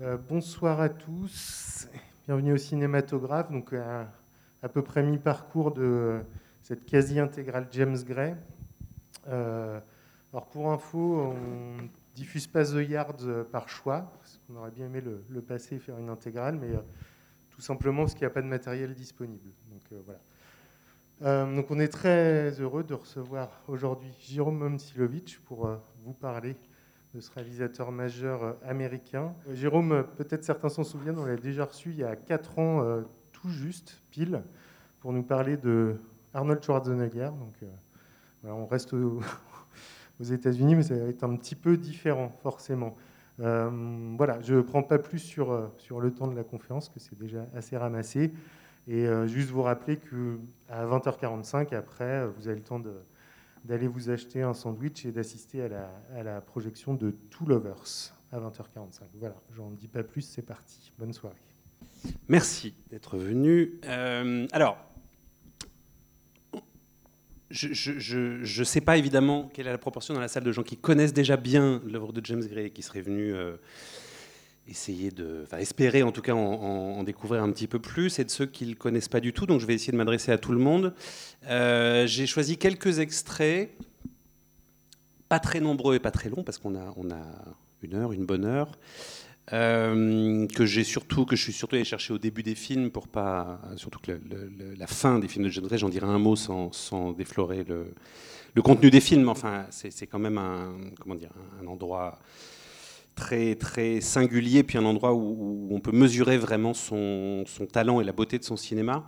Euh, bonsoir à tous, bienvenue au cinématographe, donc à, peu près mi-parcours de cette quasi-intégrale James Gray. Euh, alors pour info, on diffuse pas The Yard par choix, parce qu'on aurait bien aimé le, passer et faire une intégrale, mais euh, tout simplement parce qu'il n'y a pas de matériel disponible. Euh. Euh, on est très heureux de recevoir aujourd'hui Jérôme Momsilovic pour euh, vous parler de ce réalisateur majeur euh, américain. Jérôme, peut-être certains s'en souviennent, on l'a déjà reçu il y a 4 ans tout juste, pile, pour nous parler de Arnold Schwarzenegger. Donc on reste aux, aux États-Unis, mais ça va être un petit peu différent, forcément. Euh, voilà, je ne prends pas plus sur, sur le temps de la conférence, que c'est déjà assez ramassé. Et euh, juste vous rappeler qu'à 20h45, après, vous avez le temps d'aller vous acheter un sandwich et d'assister à la, à la, projection de Two Lovers à 20h45. Voilà, j'en dis pas plus, c'est parti. Bonne soirée. Merci d'être venu. Euh, alors, je ne sais pas évidemment quelle est la proportion dans la salle de gens qui connaissent déjà bien l'œuvre de James Gray et qui seraient venus euh, essayer de, enfin, espérer en tout cas en, découvrir un petit peu plus, et de ceux qui ne le connaissent pas du tout. Donc je vais essayer de m'adresser à tout le monde. Euh, J'ai choisi quelques extraits, pas très nombreux et pas très longs, parce qu'on a, on a une heure, une bonne heure. Euh, que j'ai surtout que je suis surtout allé chercher au début des films pour pas surtout que la fin des films de Gray j'en dirai un mot sans, sans déflorer le, le, contenu des films enfin c'est quand même un comment dire un endroit très très singulier puis un endroit où, on peut mesurer vraiment son, talent et la beauté de son cinéma.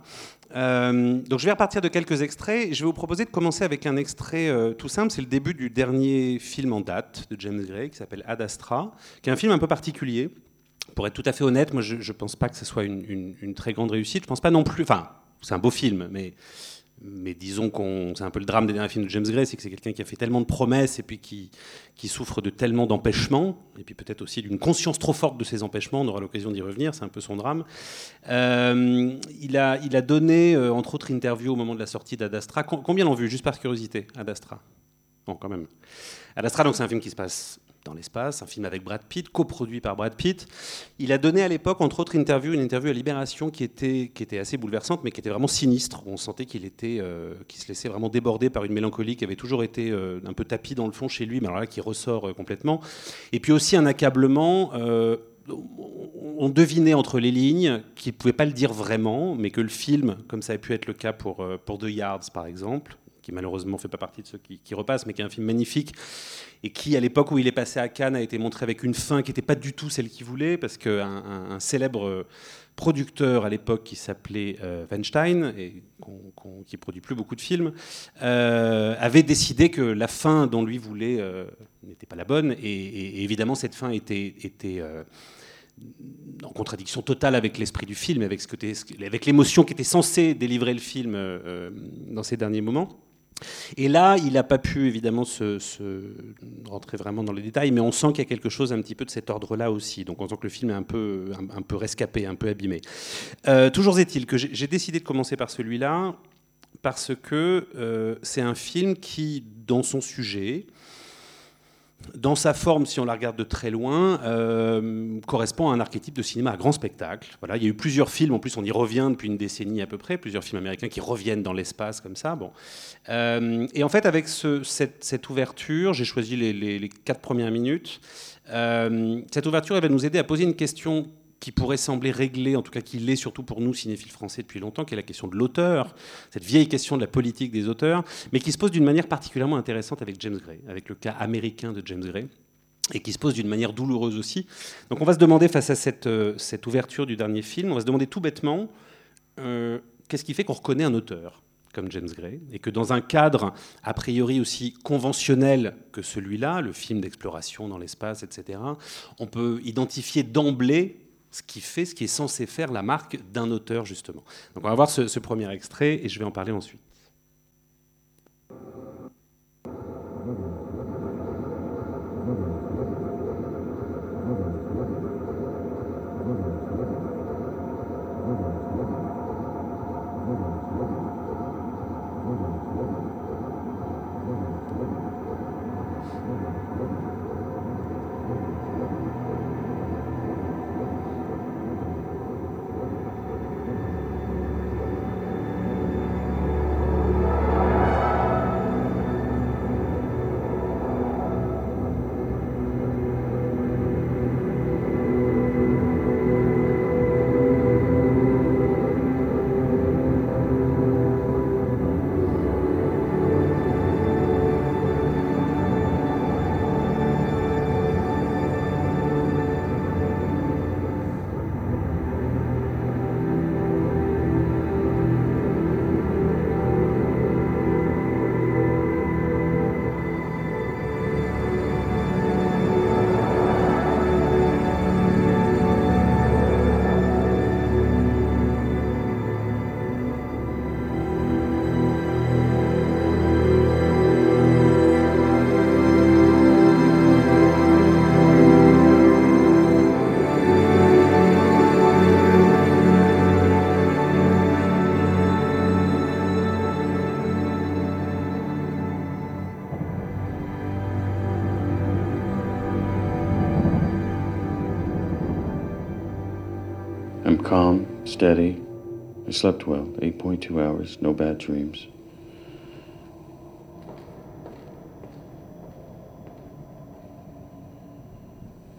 Euh, donc je vais repartir de quelques extraits. Je vais vous proposer de commencer avec un extrait euh, tout simple. C'est le début du dernier film en date de James Gray qui s'appelle Ad Astra qui est un film un peu particulier. Pour être tout à fait honnête moi je ne pense pas que ce soit une, très grande réussite. Je pense pas non plus enfin c'est un beau film mais mais disons qu'on c'est un peu le drame des derniers films de James Gray, c'est que c'est quelqu'un qui a fait tellement de promesses et puis qui, qui souffre de tellement d'empêchements, et puis peut-être aussi d'une conscience trop forte de ces empêchements, on aura l'occasion d'y revenir, c'est un peu son drame. Euh, il, a, il a donné, euh, entre autres interviews au moment de la sortie d'Adastra, combien l'ont vu, juste par curiosité, Adastra Bon, quand même. Adastra, donc c'est un film qui se passe dans l'espace, un film avec Brad Pitt, coproduit par Brad Pitt. Il a donné à l'époque, entre autres interviews, une interview à Libération qui était, qui était assez bouleversante, mais qui était vraiment sinistre. On sentait qu'il était, euh, qu'il se laissait vraiment déborder par une mélancolie qui avait toujours été euh, un peu tapis dans le fond chez lui, mais alors là qui ressort euh, complètement. Et puis aussi un accablement. On devinait entre les lignes qu'il ne pouvait pas le dire vraiment, mais que le film, comme ça a pu être le cas pour, pour The Yards par exemple, qui malheureusement fait pas partie de ceux qui, qui repassent, mais qui est un film magnifique et qui, à l'époque où il est passé à Cannes, a été montré avec une fin qui n'était pas du tout celle qu'il voulait, parce qu'un un, un célèbre producteur à l'époque qui s'appelait euh, Weinstein, et qu qu qui produit plus beaucoup de films, euh, avait décidé que la fin dont lui voulait euh, n'était pas la bonne, et, évidemment cette fin était, euh, en contradiction totale avec l'esprit du film, avec, avec l'émotion qui était censée délivrer le film euh, dans ces derniers moments. Et là, il n'a pas pu évidemment se, rentrer vraiment dans les détails, mais on sent qu'il y a quelque chose un petit peu de cet ordre-là aussi. Donc on sent que le film est un peu, un, un peu rescapé, un peu abîmé. Euh, toujours est-il que j'ai décidé de commencer par celui-là parce que euh, c'est un film qui, dans son sujet, dans sa forme, si on la regarde de très loin, euh, correspond à un archétype de cinéma à grand spectacle. Voilà, il y a eu plusieurs films, en plus on y revient depuis une décennie à peu près, plusieurs films américains qui reviennent dans l'espace comme ça. Bon. Euh, et en fait, avec ce, cette, ouverture, j'ai choisi les, quatre premières minutes. Euh, cette ouverture, elle va nous aider à poser une question qui pourrait sembler réglé, en tout cas qui l'est surtout pour nous, cinéphiles français, depuis longtemps, qui est la question de l'auteur, cette vieille question de la politique des auteurs, mais qui se pose d'une manière particulièrement intéressante avec James Gray, avec le cas américain de James Gray et qui se pose d'une manière douloureuse aussi. Donc on va se demander, face à cette, euh, cette ouverture du dernier film, on va se demander tout bêtement, euh, qu'est-ce qui fait qu'on reconnaît un auteur comme James Gray, et que dans un cadre a priori aussi conventionnel que celui-là, le film d'exploration dans l'espace, etc., on peut identifier d'emblée ce qui fait, ce qui est censé faire la marque d'un auteur, justement. Donc on va voir ce, ce, premier extrait et je vais en parler ensuite. Steady. I slept well, 8.2 hours, no bad dreams.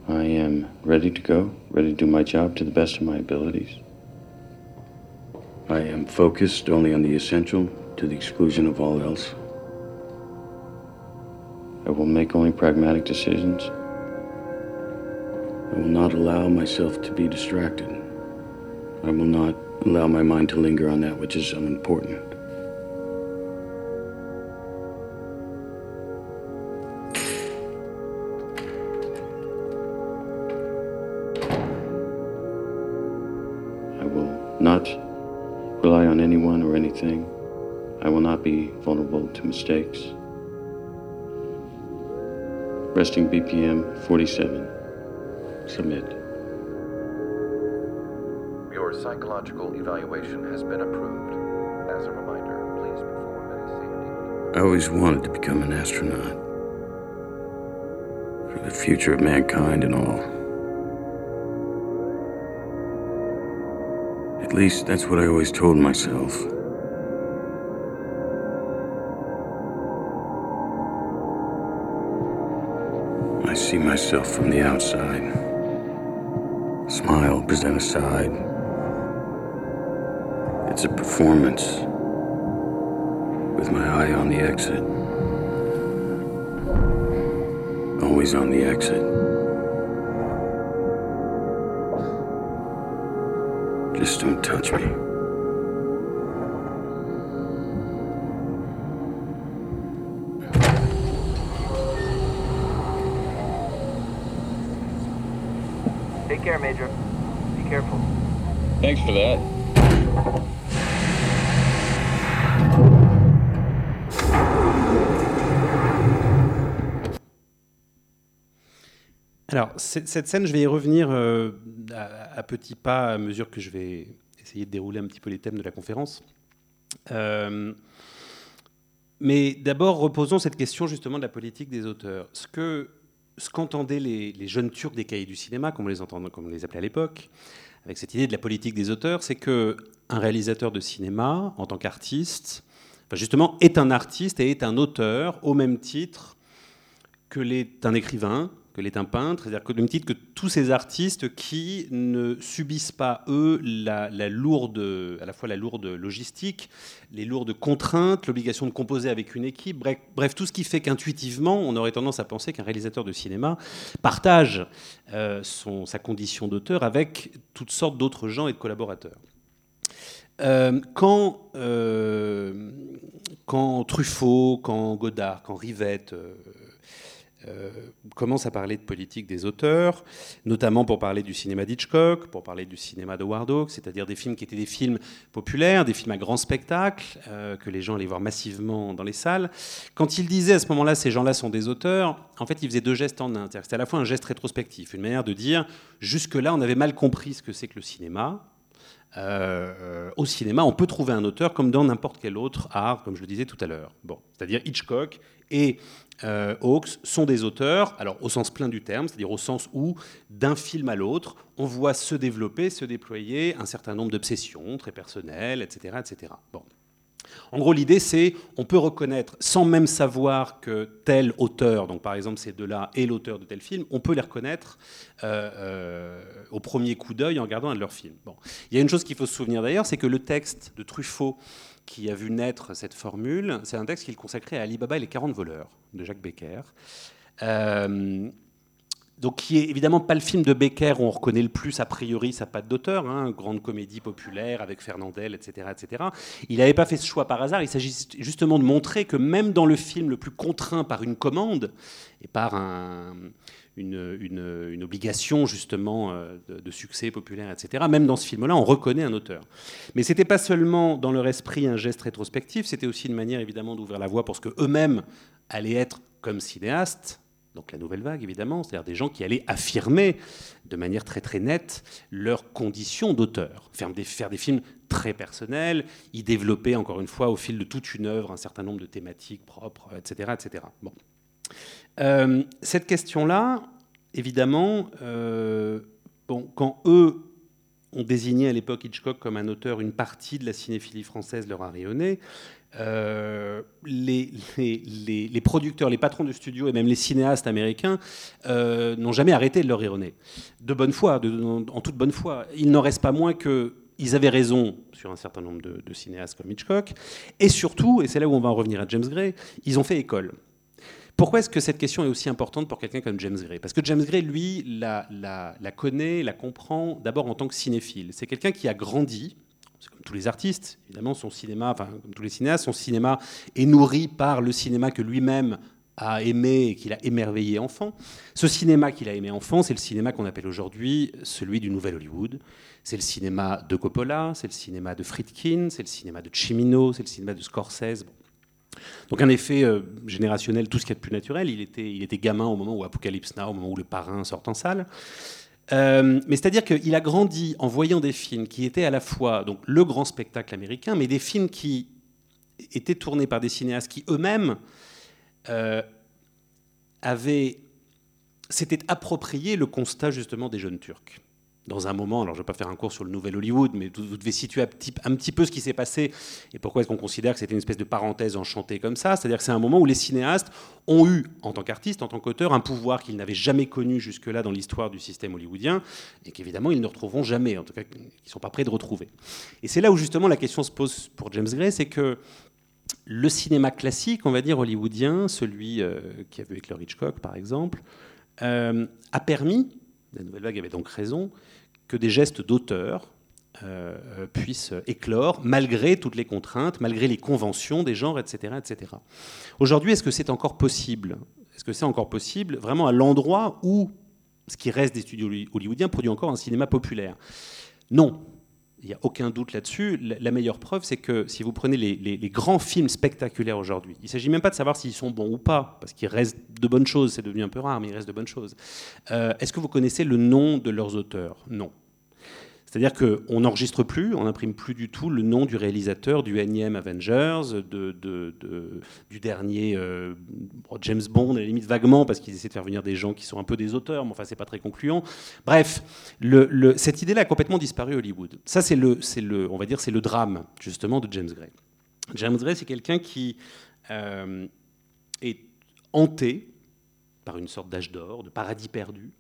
I am ready to go, ready to do my job to the best of my abilities. I am focused only on the essential to the exclusion of all else. I will make only pragmatic decisions. I will not allow myself to be distracted. I will not allow my mind to linger on that which is unimportant. I will not rely on anyone or anything. I will not be vulnerable to mistakes. Resting BPM 47. Submit. Your psychological evaluation has been approved. As a reminder, please perform any safety. I always wanted to become an astronaut. For the future of mankind and all. At least that's what I always told myself. I see myself from the outside. Smile, present a side. It's a performance with my eye on the exit. Always on the exit. Just don't touch me. Take care, Major. Be careful. Thanks for that. Alors, cette scène, je vais y revenir euh, à, à petits pas à mesure que je vais essayer de dérouler un petit peu les thèmes de la conférence. Euh, mais d'abord, reposons cette question justement de la politique des auteurs. Ce que ce qu'entendaient les, jeunes Turcs des cahiers du cinéma, comme on les appelait à l'époque, avec cette idée de la politique des auteurs, c'est que un réalisateur de cinéma, en tant qu'artiste, justement, est un artiste et est un auteur au même titre que l'est un écrivain, que l'est un peintre, c'est-à-dire que, même titre que tous ces artistes qui ne subissent pas, eux, la, lourde, à la fois la lourde logistique, les lourdes contraintes, l'obligation de composer avec une équipe, bref, bref, tout ce qui fait qu'intuitivement, on aurait tendance à penser qu'un réalisateur de cinéma partage euh, son, sa condition d'auteur avec toutes sortes d'autres gens et de collaborateurs. Euh, quand, euh, quand Truffaut, quand Godard, quand Rivette euh, commencent à parler de politique des auteurs, notamment pour parler du cinéma d'Hitchcock, pour parler du cinéma de Hawks, c'est-à-dire des films qui étaient des films populaires, des films à grand spectacle, euh, que les gens allaient voir massivement dans les salles. Quand il disait à ce moment-là, ces gens-là sont des auteurs, en fait, il faisait deux gestes en un. C'était à la fois un geste rétrospectif, une manière de dire, jusque-là, on avait mal compris ce que c'est que le cinéma, euh, au cinéma, on peut trouver un auteur comme dans n'importe quel autre art, comme je le disais tout à l'heure. Bon, c'est-à-dire Hitchcock et euh, Hawks sont des auteurs, alors au sens plein du terme, c'est-à-dire au sens où d'un film à l'autre, on voit se développer, se déployer un certain nombre d'obsessions très personnelles, etc., etc. Bon. En gros, l'idée, c'est on peut reconnaître, sans même savoir que tel auteur, donc par exemple ces deux-là, est l'auteur de tel film, on peut les reconnaître euh, euh, au premier coup d'œil en regardant un de leurs films. Bon. Il y a une chose qu'il faut se souvenir d'ailleurs, c'est que le texte de Truffaut qui a vu naître cette formule, c'est un texte qu'il consacrait à Ali Baba et les 40 voleurs de Jacques Becker. Euh, donc, qui est évidemment pas le film de Becker où on reconnaît le plus a priori sa patte d'auteur, hein, grande comédie populaire avec Fernandel, etc., etc. Il n'avait pas fait ce choix par hasard. Il s'agit justement de montrer que même dans le film le plus contraint par une commande et par un, une, obligation justement euh, de, de, succès populaire, etc. Même dans ce film-là, on reconnaît un auteur. Mais c'était pas seulement dans leur esprit un geste rétrospectif, c'était aussi une manière évidemment d'ouvrir la voie pour ce que eux-mêmes allaient être comme cinéastes donc la nouvelle vague évidemment, c'est-à-dire des gens qui allaient affirmer de manière très très nette leurs conditions d'auteur, faire des, faire des films très personnels, y développer encore une fois au fil de toute une œuvre un certain nombre de thématiques propres, etc. etc. Bon. Euh, cette question-là, évidemment, euh, quand eux on désignait à l'époque Hitchcock comme un auteur, une partie de la cinéphilie française leur a rayonné. Euh, les, producteurs, les patrons de studio et même les cinéastes américains n'ont jamais arrêté de leur rayonner. De bonne foi, en, toute bonne foi. Il n'en reste pas moins que ils avaient raison sur un certain nombre de cinéastes comme Hitchcock. Et surtout, et c'est là où on va en revenir à James Gray, ils ont fait école. Pourquoi est-ce que cette question est aussi importante pour quelqu'un comme James Gray? Parce que James Gray, lui, la, connaît, la comprend d'abord en tant que cinéphile. C'est quelqu'un qui a grandi, comme tous les artistes, évidemment, son cinéma, enfin, comme tous les cinéastes, son cinéma est nourri par le cinéma que lui-même a aimé et qu'il a émerveillé enfant. Ce cinéma qu'il a aimé enfant, c'est le cinéma qu'on appelle aujourd'hui celui du Nouvel Hollywood. C'est le cinéma de Coppola, c'est le cinéma de Friedkin, c'est le cinéma de Cimino, c'est le cinéma de Scorsese. Donc un effet euh, générationnel, tout ce qu'il y a de plus naturel. Il était, gamin au moment où Apocalypse Now, au moment où Le Parrain sort en salle. Euh, mais c'est-à-dire qu'il a grandi en voyant des films qui étaient à la fois donc, le grand spectacle américain, mais des films qui étaient tournés par des cinéastes qui eux-mêmes euh, avaient s'étaient approprié le constat justement des jeunes Turcs. Dans un moment, alors je ne vais pas faire un cours sur le nouvel Hollywood, mais vous, devez situer un petit, un petit peu ce qui s'est passé et pourquoi est-ce qu'on considère que c'était une espèce de parenthèse enchantée comme ça. C'est-à-dire que c'est un moment où les cinéastes ont eu, en tant qu'artistes, en tant qu'auteurs, un pouvoir qu'ils n'avaient jamais connu jusque-là dans l'histoire du système hollywoodien et qu'évidemment ils ne retrouveront jamais, en tout cas qu'ils ne sont pas prêts de retrouver. Et c'est là où justement la question se pose pour James Gray, c'est que le cinéma classique, on va dire hollywoodien, celui euh, qui a vu avec le Hitchcock par exemple, euh, a permis, la Nouvelle Vague avait donc raison, que des gestes d'auteur euh, euh, puissent éclore malgré toutes les contraintes, malgré les conventions des genres, etc. etc. Aujourd'hui, est-ce que c'est encore possible? Est-ce que c'est encore possible vraiment à l'endroit où ce qui reste des studios hollywoodiens produit encore un cinéma populaire? Non. Il n'y a aucun doute là-dessus. La, meilleure preuve, c'est que si vous prenez les grands films spectaculaires aujourd'hui, il ne s'agit même pas de savoir s'ils sont bons ou pas, parce qu'il reste de bonnes choses, c'est devenu un peu rare, mais il reste de bonnes choses. Euh, Est-ce que vous connaissez le nom de leurs auteurs? Non. C'est-à-dire qu'on n'enregistre plus, on n'imprime plus du tout le nom du réalisateur du énième Avengers, du dernier euh, James Bond, à la limite vaguement, parce qu'ils essaient de faire venir des gens qui sont un peu des auteurs, mais enfin, c'est pas très concluant. Bref, cette idée-là a complètement disparu à Hollywood. Ça, c'est le, le, on va dire, c'est le drame, justement, de James Gray. James Gray, c'est quelqu'un qui euh, est hanté par une sorte d'âge d'or, de paradis perdu,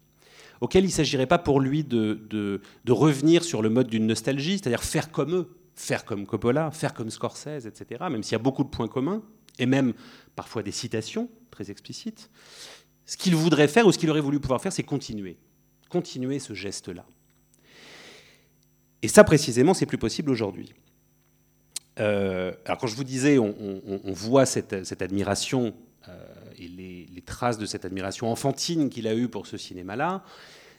auquel il ne s'agirait pas pour lui de, revenir sur le mode d'une nostalgie, c'est-à-dire faire comme eux, faire comme Coppola, faire comme Scorsese, etc., même s'il y a beaucoup de points communs, et même parfois des citations très explicites. Ce qu'il voudrait faire, ou ce qu'il aurait voulu pouvoir faire, c'est continuer. Continuer ce geste-là. Et ça, précisément, c'est plus possible aujourd'hui. Euh, alors quand je vous disais, on, voit cette, admiration euh, les, traces de cette admiration enfantine qu'il a eue pour ce cinéma-là,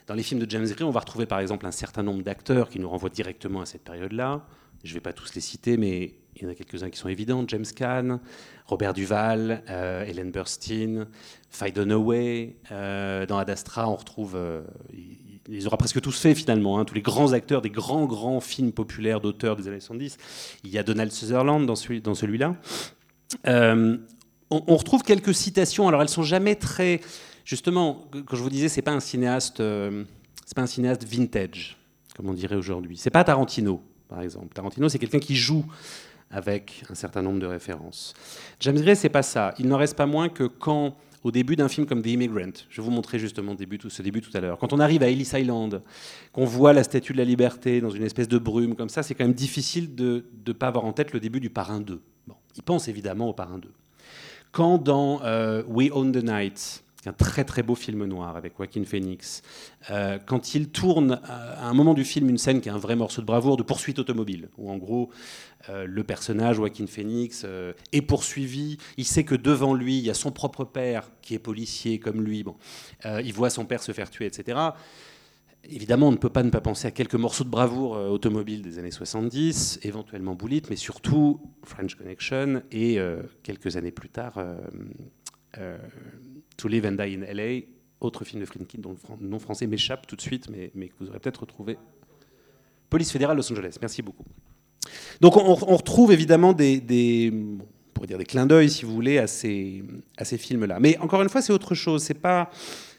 dans les films de James Gray, on va retrouver par exemple un certain nombre d'acteurs qui nous renvoient directement à cette période-là. Je ne vais pas tous les citer, mais il y en a quelques-uns qui sont évidents. James Caan, Robert Duval, euh, Ellen Burstyn, Faye Dunaway. Euh, dans Ad Astra, on retrouve... euh, il- les aura presque tous fait finalement, hein, tous les grands acteurs des grands, grands films populaires d'auteurs des années 70. Il y a Donald Sutherland dans celui-là. Euh, on, retrouve quelques citations. Alors elles sont jamais très, justement, quand je vous disais, c'est pas un cinéaste, euh, c'est pas un cinéaste vintage, comme on dirait aujourd'hui. C'est pas Tarantino, par exemple. Tarantino, c'est quelqu'un qui joue avec un certain nombre de références. James Gray, c'est pas ça. Il n'en reste pas moins que quand, au début d'un film comme The Immigrant, je vous montrer justement début, tout, ce début tout à l'heure, quand on arrive à Ellis Island, qu'on voit la statue de la liberté dans une espèce de brume comme ça, c'est quand même difficile de ne pas avoir en tête le début du Parrain 2. Bon, il pense évidemment au Parrain 2. Quand dans euh, We Own the Night, un très très beau film noir avec Joaquin Phoenix, euh, quand il tourne euh, à un moment du film une scène qui est un vrai morceau de bravoure de poursuite automobile, où en gros le personnage Joaquin Phoenix est poursuivi, il sait que devant lui il y a son propre père qui est policier comme lui, bon, il voit son père se faire tuer, etc. Évidemment, on ne peut pas ne pas penser à quelques morceaux de bravoure euh, automobile des années 70, éventuellement Bullitt, mais surtout French Connection et euh, quelques années plus tard euh, euh, To Live and Die in LA, autre film de Friedkin dont le nom français m'échappe tout de suite, mais, que vous aurez peut-être retrouvé. Police fédérale Los Angeles, merci beaucoup. Donc on, retrouve évidemment des, des- pourrait dire des clins d'œil, si vous voulez, à ces, à ces films-là. Mais encore une fois, c'est autre chose. C'est pas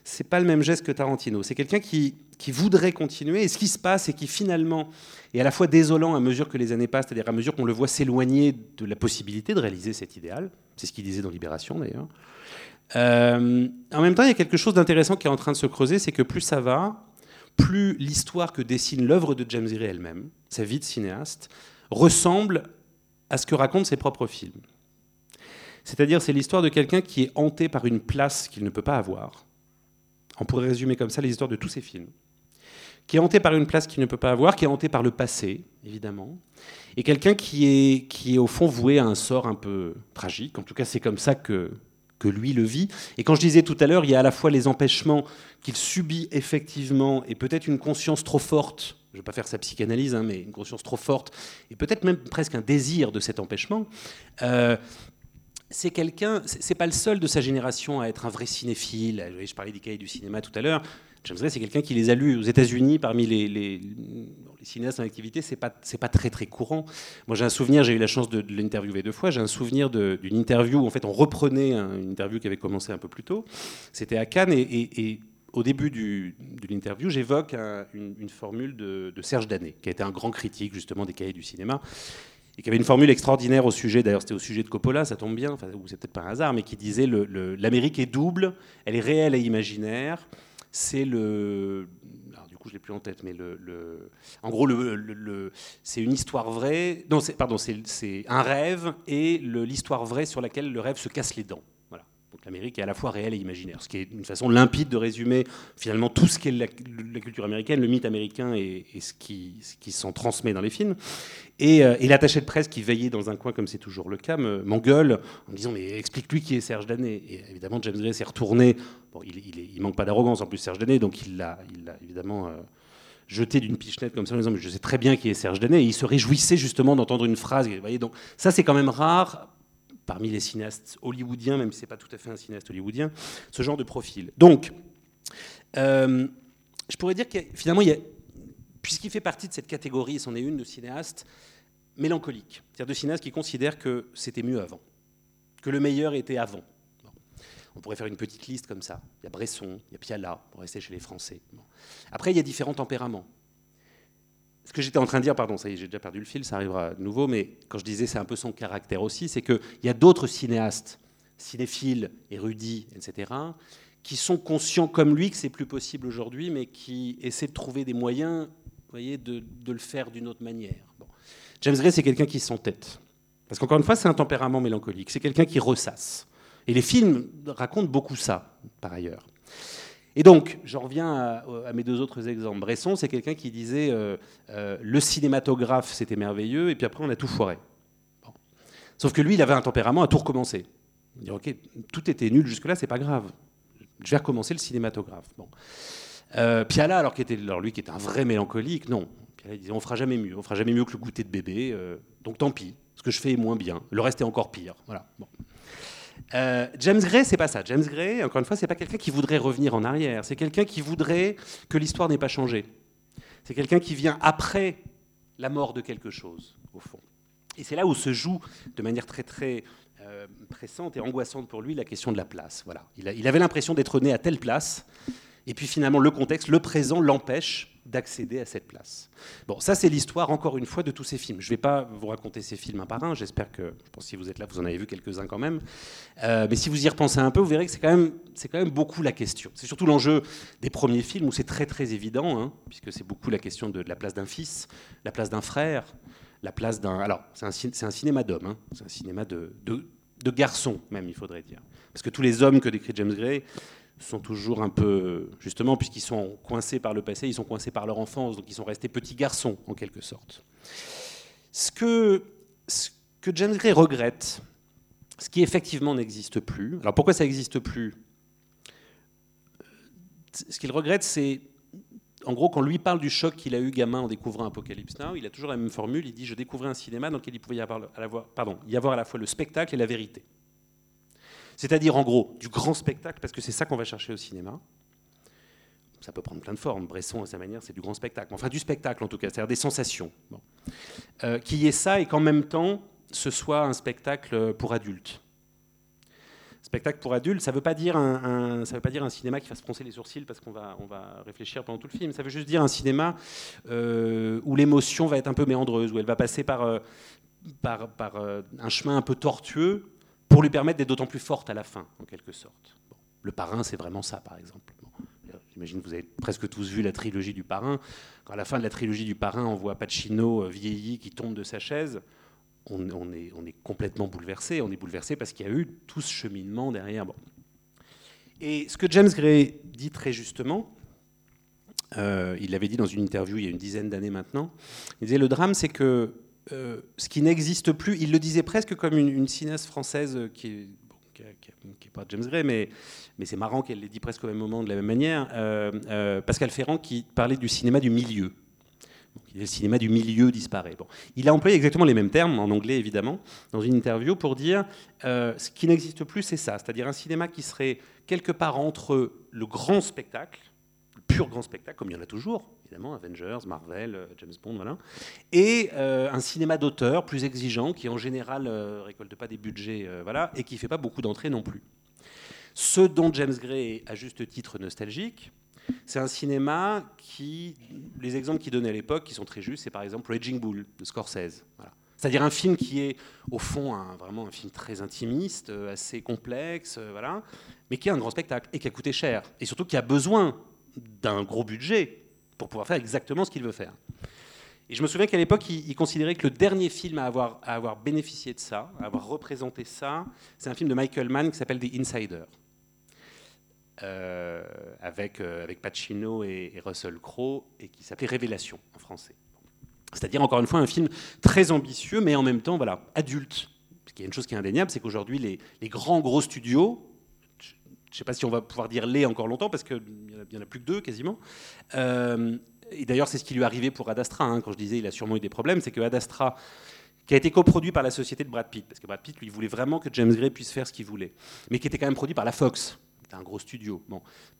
c'est pas le même geste que Tarantino. C'est quelqu'un qui, voudrait continuer. Et ce qui se passe, c'est qui finalement est à la fois désolant à mesure que les années passent, c'est-à-dire à mesure qu'on le voit s'éloigner de la possibilité de réaliser cet idéal. C'est ce qu'il disait dans Libération d'ailleurs. Euh, en même temps, il y a quelque chose d'intéressant qui est en train de se creuser, c'est que plus ça va, plus l'histoire que dessine l'œuvre de James Gray elle-même, sa vie de cinéaste, ressemble à ce que racontent ses propres films. C'est-à-dire, c'est l'histoire de quelqu'un qui est hanté par une place qu'il ne peut pas avoir. On pourrait résumer comme ça les histoires de tous ses films. Qui est hanté par une place qu'il ne peut pas avoir, qui est hanté par le passé, évidemment, et quelqu'un qui est, qui est au fond voué à un sort un peu tragique. En tout cas, c'est comme ça que, que lui le vit. Et quand je disais tout à l'heure, il y a à la fois les empêchements qu'il subit effectivement, et peut-être une conscience trop forte je ne vais pas faire sa psychanalyse, hein, mais une conscience trop forte, et peut-être même presque un désir de cet empêchement, euh, c'est quelqu'un, c'est pas le seul de sa génération à être un vrai cinéphile. Je parlais des cahiers du cinéma tout à l'heure. James Gray, c'est quelqu'un qui les a lus aux États-Unis parmi les, cinéastes en activité. C'est pas pas très très courant. Moi, j'ai un souvenir. J'ai eu la chance de, l'interviewer deux fois. J'ai un souvenir d'une interview où en fait on reprenait une interview qui avait commencé un peu plus tôt. C'était à Cannes et, au début de l'interview, j'évoque une, formule de, de Serge Danet, qui a été un grand critique justement des cahiers du cinéma, et qui avait une formule extraordinaire au sujet, d'ailleurs c'était au sujet de Coppola, ça tombe bien, enfin, ou c'est peut-être par hasard, mais qui disait l'Amérique est double, elle est réelle et imaginaire. C'est le. Alors, du coup, je l'ai plus en tête, mais le. en gros, c'est une histoire vraie. Non, pardon, c'est un rêve et l'histoire vraie sur laquelle le rêve se casse les dents. Donc l'Amérique est à la fois réelle et imaginaire, ce qui est une façon limpide de résumer finalement tout ce qu'est la, culture américaine, le mythe américain et, ce qui, s'en transmet dans les films. Et, euh, l'attaché de presse qui veillait dans un coin, comme c'est toujours le cas, m'engueule en me disant Mais explique-lui qui est Serge Danet. Et évidemment, James Gray s'est retourné. Bon, il, il, manque pas d'arrogance en plus, Serge Danet, donc il l'a évidemment. Euh, jeté d'une pichenette comme ça en disant mais je sais très bien qui est Serge Danet et il se réjouissait justement d'entendre une phrase. Vous voyez, donc ça c'est quand même rare parmi les cinéastes hollywoodiens, même si ce n'est pas tout à fait un cinéaste hollywoodien, ce genre de profil. Donc, euh, je pourrais dire que finalement, puisqu'il fait partie de cette catégorie, c'en est une de cinéastes mélancoliques, c'est-à-dire de cinéastes qui considèrent que c'était mieux avant, que le meilleur était avant. On pourrait faire une petite liste comme ça. Il y a Bresson, il y a Piala, pour rester chez les Français. Après, il y a différents tempéraments ce que j'étais en train de dire, pardon, ça y est, j'ai déjà perdu le fil, ça arrivera de nouveau, mais quand je disais c'est un peu son caractère aussi, c'est qu'il y a d'autres cinéastes, cinéphiles, érudits, etc., qui sont conscients comme lui que c'est plus possible aujourd'hui, mais qui essaient de trouver des moyens voyez, de, le faire d'une autre manière. James Gray, c'est quelqu'un qui s'entête. Parce qu'encore une fois, c'est un tempérament mélancolique, c'est quelqu'un qui ressasse. Et les films racontent beaucoup ça, par ailleurs. Et donc, j'en reviens à, mes deux autres exemples. Bresson, c'est quelqu'un qui disait euh, euh, le cinématographe, c'était merveilleux, et puis après, on a tout foiré. Sauf que lui, il avait un tempérament à tout recommencer. Il dit, ok, tout était nul jusque-là, c'est pas grave. Je vais recommencer le cinématographe. Bon. Euh, Piala, alors, qui était, alors, lui qui était un vrai mélancolique, non. Piala, il disait, on fera jamais mieux, on fera jamais mieux que le goûter de bébé, donc tant pis. Ce que je fais est moins bien. Le reste est encore pire. Voilà. Bon. Euh, James Gray, c'est pas ça. James Gray, encore une fois, c'est pas quelqu'un qui voudrait revenir en arrière. C'est quelqu'un qui voudrait que l'histoire n'ait pas changé. C'est quelqu'un qui vient après la mort de quelque chose, au fond. Et c'est là où se joue de manière très très euh, pressante et angoissante pour lui la question de la place. Voilà. il avait l'impression d'être né à telle place, et puis finalement le contexte, le présent, l'empêche d'accéder à cette place. Bon, ça c'est l'histoire, encore une fois, de tous ces films. Je ne vais pas vous raconter ces films un par un, j'espère que, je pense si vous êtes là, vous en avez vu quelques-uns quand même. Euh, mais si vous y repensez un peu, vous verrez que c'est quand, même, quand même beaucoup la question. C'est surtout l'enjeu des premiers films où c'est très très évident, hein, puisque c'est beaucoup la question de, la place d'un fils, la place d'un frère, la place d'un... Alors, c'est un, cinéma d'hommes, hein. c'est un cinéma de, de, de garçons même, il faudrait dire. Parce que tous les hommes que décrit James Gray, sont toujours un peu, justement, puisqu'ils sont coincés par le passé, ils sont coincés par leur enfance, donc ils sont restés petits garçons, en quelque sorte. Ce que, ce James Gray regrette, ce qui effectivement n'existe plus, alors pourquoi ça n'existe plus Ce qu'il regrette, c'est, en gros, quand lui parle du choc qu'il a eu gamin en découvrant Apocalypse Now, il a toujours la même formule, il dit « je découvrais un cinéma dans lequel il pouvait y avoir, pardon, y avoir à la fois le spectacle et la vérité ». C'est-à-dire, en gros, du grand spectacle, parce que c'est ça qu'on va chercher au cinéma. Ça peut prendre plein de formes. Bresson, à sa manière, c'est du grand spectacle. Enfin, du spectacle, en tout cas, c'est-à-dire des sensations. Bon. Euh, Qu'il y ait ça et qu'en même temps, ce soit un spectacle pour adultes. Spectacle pour adultes, ça ne veut, pas dire un, cinéma qui va se froncer les sourcils parce qu'on va, réfléchir pendant tout le film. Ça veut juste dire un cinéma euh, où l'émotion va être un peu méandreuse, où elle va passer par, euh, euh, un chemin un peu tortueux pour lui permettre d'être d'autant plus forte à la fin, en quelque sorte. Le parrain, c'est vraiment ça, par exemple. Bon. J'imagine que vous avez presque tous vu la trilogie du parrain. Quand à la fin de la trilogie du parrain, on voit Pacino euh, vieilli qui tombe de sa chaise, on, est, complètement bouleversé. On est bouleversé parce qu'il y a eu tout ce cheminement derrière. Et ce que James Gray dit très justement, euh, il l'avait dit dans une interview il y a une dizaine d'années maintenant, il disait le drame c'est que euh, ce qui n'existe plus, il le disait presque comme une, cinéaste française euh, qui est, qui pas James Gray, mais, mais c'est marrant qu'elle l'ait dit presque au même moment de la même manière, euh, Pascal Ferrand qui parlait du cinéma du milieu. Le cinéma du milieu disparaît. Bon. Il a employé exactement les mêmes termes, en anglais évidemment, dans une interview pour dire ce qui n'existe plus, c'est ça, c'est-à-dire un cinéma qui serait quelque part entre le grand spectacle, le pur grand spectacle, comme il y en a toujours, évidemment, Avengers, Marvel, euh, James Bond, voilà, et euh, un cinéma d'auteur plus exigeant, qui en général ne récolte pas des budgets, euh, voilà, et qui ne fait pas beaucoup d'entrées non plus. Ce dont James Gray est à juste titre nostalgique, c'est un cinéma qui, les exemples qu'il donnait à l'époque, qui sont très justes, c'est par exemple Raging Bull de Scorsese. Voilà. C'est-à-dire un film qui est au fond un- vraiment un film très intimiste, euh, assez complexe, euh, voilà, mais qui est un grand spectacle et qui a coûté cher. Et surtout qui a besoin d'un gros budget pour pouvoir faire exactement ce qu'il veut faire. Et je me souviens qu'à l'époque, il, considérait que le dernier film à avoir, à avoir bénéficié de ça, à avoir représenté ça, c'est un film de Michael Mann qui s'appelle The Insider. Euh, avec, euh, avec Pacino et, Russell Crowe, et qui s'appelait Révélation en français. C'est-à-dire, encore une fois, un film très ambitieux, mais en même temps, voilà, adulte. Parce qu'il y a une chose qui est indéniable, c'est qu'aujourd'hui, les, les grands, gros studios, je ne sais pas si on va pouvoir dire les encore longtemps, parce qu'il n'y en a plus que deux quasiment. Euh, et d'ailleurs, c'est ce qui lui est arrivé pour Ad Astra. hein. quand je disais il a sûrement eu des problèmes, c'est que Ad Astra, qui a été coproduit par la société de Brad Pitt, parce que Brad Pitt, lui, voulait vraiment que James Gray puisse faire ce qu'il voulait, mais qui était quand même produit par la Fox. C'était un gros studio.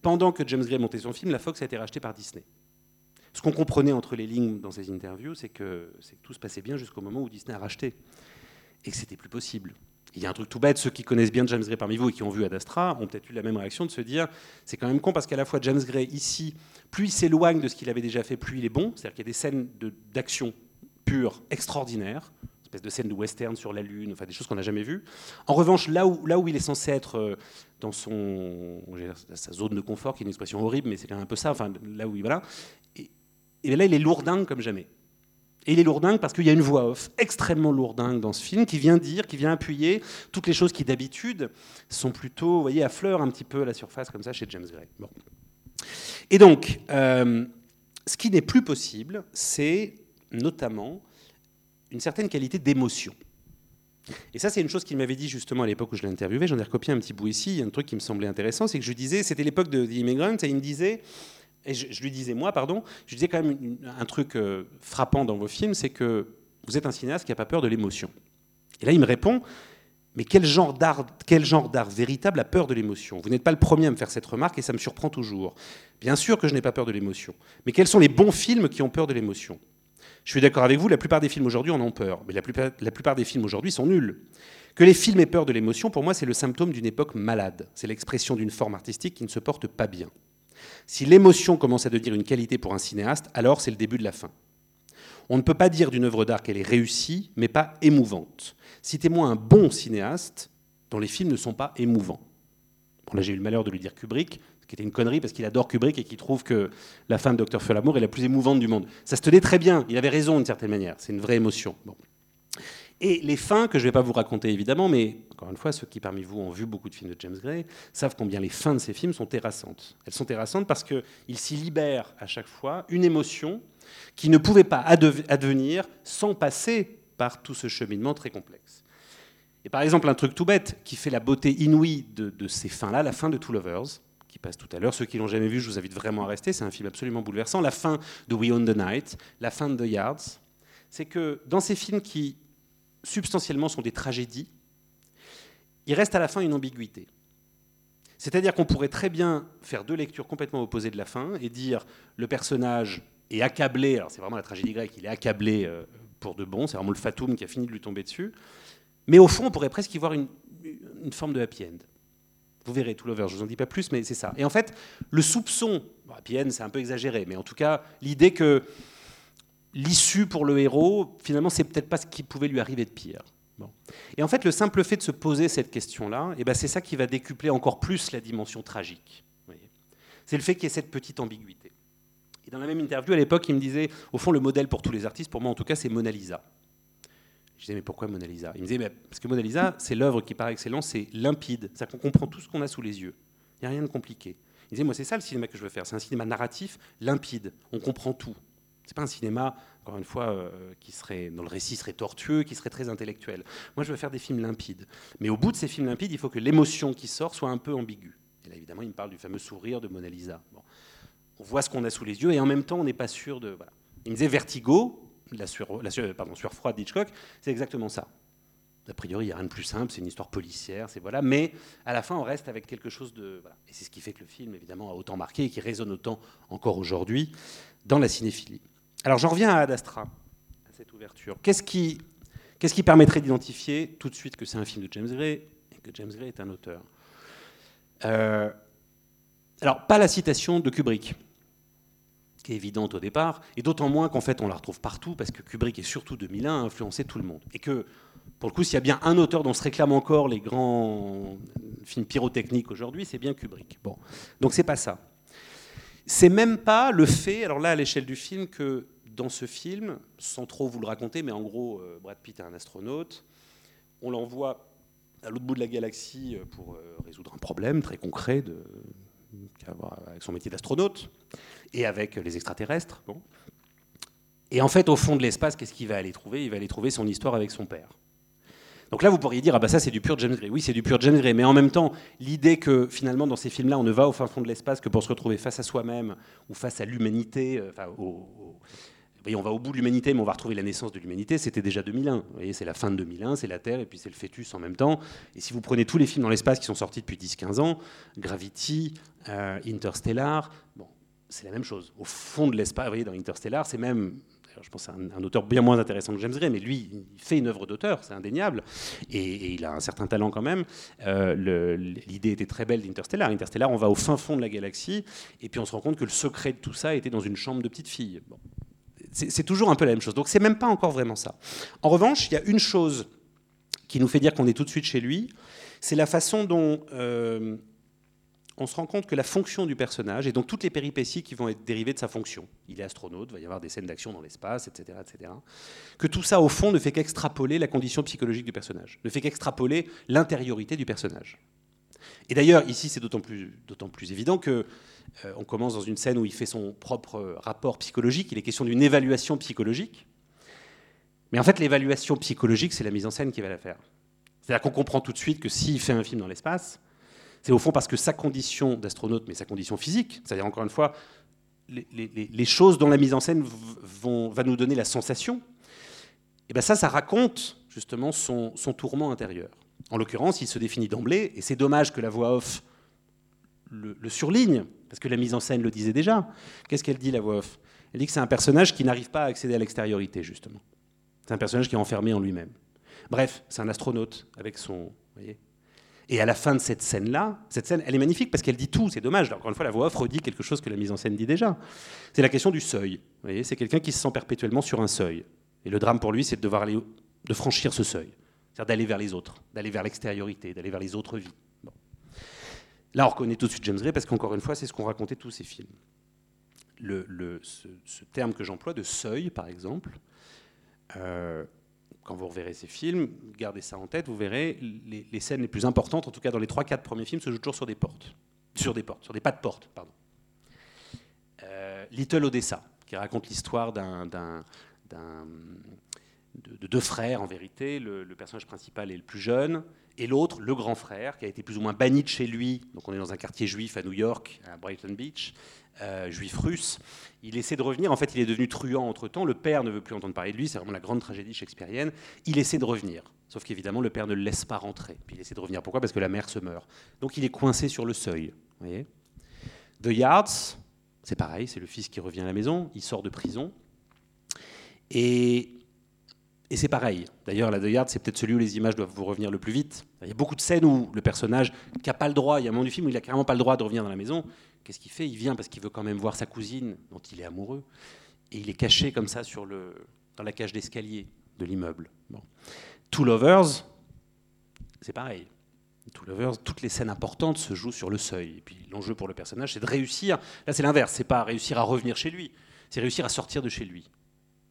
Pendant que James Gray montait son film, la Fox a été rachetée par Disney. Ce qu'on comprenait entre les lignes dans ces interviews, c'est que, que tout se passait bien jusqu'au moment où Disney a racheté. Et que c'était plus possible. Il y a un truc tout bête, ceux qui connaissent bien James Gray parmi vous et qui ont vu Ad Astra ont peut-être eu la même réaction de se dire c'est quand même con parce qu'à la fois James Gray ici, plus il s'éloigne de ce qu'il avait déjà fait, plus il est bon. C'est-à-dire qu'il y a des scènes de- d'action pure extraordinaires, espèce de scène de western sur la lune, enfin des choses qu'on n'a jamais vues. En revanche, là où, là où il est censé être euh, dans son, sa zone de confort, qui est une expression horrible, mais c'est quand même un peu ça, enfin là où il voilà, et, là il est lourdingue comme jamais. Et il est lourdingue parce qu'il y a une voix off extrêmement lourdingue dans ce film qui vient dire, qui vient appuyer toutes les choses qui d'habitude sont plutôt, vous voyez, à fleur un petit peu à la surface comme ça chez James Gray. Bon. Et donc, euh, ce qui n'est plus possible, c'est notamment une certaine qualité d'émotion. Et ça, c'est une chose qu'il m'avait dit justement à l'époque où je l'ai interviewé. J'en ai recopié un petit bout ici. Il y a un truc qui me semblait intéressant, c'est que je disais, c'était l'époque de The Immigrant, et il me disait, et je, lui disais moi, pardon, je disais quand même un truc euh, frappant dans vos films, c'est que vous êtes un cinéaste qui n'a pas peur de l'émotion. Et là, il me répond, mais quel genre d'art, véritable a peur de l'émotion? Vous n'êtes pas le premier à me faire cette remarque et ça me surprend toujours. Bien sûr que je n'ai pas peur de l'émotion, mais quels sont les bons films qui ont peur de l'émotion? Je suis d'accord avec vous, la plupart des films aujourd'hui en ont peur, mais la plupart des films aujourd'hui sont nuls. Que les films aient peur de l'émotion, pour moi, c'est le symptôme d'une époque malade. C'est l'expression d'une forme artistique qui ne se porte pas bien. Si l'émotion commence à devenir une qualité pour un cinéaste, alors c'est le début de la fin. On ne peut pas dire d'une œuvre d'art qu'elle est réussie, mais pas émouvante. Citez-moi un bon cinéaste dont les films ne sont pas émouvants. Bon, là, j'ai eu le malheur de lui dire Kubrick, ce qui était une connerie parce qu'il adore Kubrick et qu'il trouve que la fin de Dr. Folamour est la plus émouvante du monde. Ça se tenait très bien, il avait raison d'une certaine manière, c'est une vraie émotion. Et les fins, que je ne vais pas vous raconter évidemment, mais encore une fois, ceux qui parmi vous ont vu beaucoup de films de James Gray savent combien les fins de ces films sont terrassantes. Elles sont terrassantes parce qu'il s'y libère à chaque fois une émotion qui ne pouvait pas adve- advenir sans passer par tout ce cheminement très complexe. Et par exemple, un truc tout bête qui fait la beauté inouïe de, de ces fins-là, la fin de Two Lovers, qui passe tout à l'heure. Ceux qui l'ont jamais vu, je vous invite vraiment à rester. C'est un film absolument bouleversant. La fin de We Own the Night, la fin de The Yards, c'est que dans ces films qui substantiellement sont des tragédies, il reste à la fin une ambiguïté. C'est-à-dire qu'on pourrait très bien faire deux lectures complètement opposées de la fin et dire le personnage est accablé, alors c'est vraiment la tragédie grecque, il est accablé euh, pour de bon, c'est vraiment le fatum qui a fini de lui tomber dessus, mais au fond on pourrait presque y voir une, une forme de happy end. Vous verrez tout l'over, je vous en dis pas plus, mais c'est ça. Et en fait, le soupçon, happy end, c'est un peu exagéré, mais en tout cas, l'idée que l'issue pour le héros, finalement, c'est peut-être pas ce qui pouvait lui arriver de pire. Bon. Et en fait, le simple fait de se poser cette question-là, eh ben, c'est ça qui va décupler encore plus la dimension tragique. C'est le fait qu'il y ait cette petite ambiguïté. Et dans la même interview, à l'époque, il me disait, au fond, le modèle pour tous les artistes, pour moi en tout cas, c'est Mona Lisa. Je disais, mais pourquoi Mona Lisa? Il me disait, parce que Mona Lisa, c'est l'œuvre qui, par excellence, c'est limpide. C'est-à-dire qu'on comprend tout ce qu'on a sous les yeux. Il n'y a rien de compliqué. Il disait, moi, c'est ça le cinéma que je veux faire. C'est un cinéma narratif, limpide. On comprend tout. C'est pas un cinéma, encore une fois, euh, qui serait, dont le récit serait tortueux, qui serait très intellectuel. Moi, je veux faire des films limpides. Mais au bout de ces films limpides, il faut que l'émotion qui sort soit un peu ambiguë. Et là, évidemment, il me parle du fameux sourire de Mona Lisa. Bon. On voit ce qu'on a sous les yeux et en même temps, on n'est pas sûr de. Il me disait Vertigo, la sueur, pardon, sueur froide d'Hitchcock, c'est exactement ça. A priori, il n'y a rien de plus simple, c'est une histoire policière, c'est voilà. Mais à la fin, on reste avec quelque chose de. Et c'est ce qui fait que le film, évidemment, a autant marqué et qui résonne autant encore aujourd'hui dans la cinéphilie. Alors j'en reviens à Ad Astra, à cette ouverture. Qu'est-ce qui, permettrait d'identifier tout de suite que c'est un film de James Gray et que James Gray est un auteur? Euh, Alors, pas la citation de Kubrick, qui est évidente au départ, et d'autant moins qu'en fait on la retrouve partout, parce que Kubrick est surtout 2001 a influencé tout le monde. Et que, pour le coup, s'il y a bien un auteur dont se réclament encore les grands films pyrotechniques aujourd'hui, c'est bien Kubrick. Bon, donc c'est pas ça. C'est même pas le fait, alors là à l'échelle du film, que dans ce film, sans trop vous le raconter, mais en gros, euh, Brad Pitt est un astronaute, on l'envoie à l'autre bout de la galaxie euh, pour euh, résoudre un problème très concret avec son métier d'astronaute et avec les extraterrestres. Et en fait, au fond de l'espace, qu'est-ce qu'il va aller trouver? Il va aller trouver son histoire avec son père. Donc là, vous pourriez dire, ah bah ça c'est du pur James Gray. Oui, c'est du pur James Gray, mais en même temps, l'idée que finalement dans ces films-là, on ne va au fin fond de l'espace que pour se retrouver face à soi-même ou face à l'humanité, euh, enfin, au- au- voyez, on va au bout de l'humanité, mais on va retrouver la naissance de l'humanité. C'était déjà 2001. Vous voyez, c'est la fin de 2001, c'est la Terre, et puis c'est le fœtus en même temps. Et si vous prenez tous les films dans l'espace qui sont sortis depuis 10-15 ans, Gravity, euh, Interstellar, bon, c'est la même chose. Au fond de l'espace, vous voyez, dans Interstellar, c'est même, je pense, à un, auteur bien moins intéressant que James Gray, mais lui, il fait une œuvre d'auteur, c'est indéniable, et, il a un certain talent quand même. Euh, L'idée était très belle d'Interstellar. Interstellar, on va au fin fond de la galaxie, et puis on se rend compte que le secret de tout ça était dans une chambre de petite fille. Bon. C'est toujours un peu la même chose. Donc c'est même pas encore vraiment ça. En revanche, il y a une chose qui nous fait dire qu'on est tout de suite chez lui, c'est la façon dont euh, on se rend compte que la fonction du personnage, et donc toutes les péripéties qui vont être dérivées de sa fonction, il est astronaute, il va y avoir des scènes d'action dans l'espace, etc., etc., que tout ça, au fond, ne fait qu'extrapoler la condition psychologique du personnage, ne fait qu'extrapoler l'intériorité du personnage. Et d'ailleurs, ici, c'est d'autant plus, plus évident que euh, on commence dans une scène où il fait son propre euh, rapport psychologique, il est question d'une évaluation psychologique. Mais en fait, l'évaluation psychologique, c'est la mise en scène qui va la faire. C'est-à-dire qu'on comprend tout de suite que s'il fait un film dans l'espace, c'est au fond parce que sa condition d'astronaute, mais sa condition physique, c'est-à-dire encore une fois, les, choses dont la mise en scène va nous donner la sensation, et ben ça, ça raconte justement son, tourment intérieur. En l'occurrence, il se définit d'emblée, et c'est dommage que la voix off le, surligne, parce que la mise en scène le disait déjà. Qu'est-ce qu'elle dit, la voix off? Elle dit que c'est un personnage qui n'arrive pas à accéder à l'extériorité, justement. C'est un personnage qui est enfermé en lui-même. Bref, c'est un astronaute avec son. Et à la fin de cette scène-là, cette scène, elle est magnifique parce qu'elle dit tout, c'est dommage. Encore une fois, la voix off redit quelque chose que la mise en scène dit déjà. C'est la question du seuil. C'est quelqu'un qui se sent perpétuellement sur un seuil. Et le drame pour lui, c'est de devoir aller, de franchir ce seuil. C'est-à-dire d'aller vers les autres, d'aller vers l'extériorité, d'aller vers les autres vies. Là, on reconnaît tout de suite James Gray parce qu'encore une fois, c'est ce qu'ont raconté tous ces films. Le, ce terme que j'emploie de seuil, par exemple, euh, quand vous reverrez ces films, gardez ça en tête, vous verrez, les, scènes les plus importantes, en tout cas dans les 3-4 premiers films, se jouent toujours sur des portes. Sur des portes, sur des pas de porte, pardon. Euh, Little Odessa, qui raconte l'histoire de, de deux frères, en vérité. Le personnage principal est le plus jeune, et l'autre, le grand frère, qui a été plus ou moins banni de chez lui. Donc on est dans un quartier juif à New York, à Brighton Beach, euh, juif russe. Il essaie de revenir. En fait, il est devenu truand entre-temps. Le père ne veut plus entendre parler de lui. C'est vraiment la grande tragédie shakespearienne. Il essaie de revenir. Sauf qu'évidemment, le père ne le laisse pas rentrer. Puis il essaie de revenir. Pourquoi? Parce que la mère se meurt. Donc il est coincé sur le seuil. vous voyez? The Yards, c'est pareil. C'est le fils qui revient à la maison. Il sort de prison. Et Et c'est pareil. D'ailleurs, la Yard, c'est peut-être celui où les images doivent vous revenir le plus vite. Il y a beaucoup de scènes où le personnage qui n'a pas le droit, il y a un moment du film où il n'a carrément pas le droit de revenir dans la maison. Qu'est-ce qu'il fait? Il vient parce qu'il veut quand même voir sa cousine, dont il est amoureux. Et il est caché comme ça sur le, dans la cage d'escalier de l'immeuble. Bon. Two Lovers, c'est pareil. Two Lovers, toutes les scènes importantes se jouent sur le seuil. Et puis l'enjeu pour le personnage, c'est de réussir. Là, c'est l'inverse. C'est pas réussir à revenir chez lui. C'est réussir à sortir de chez lui,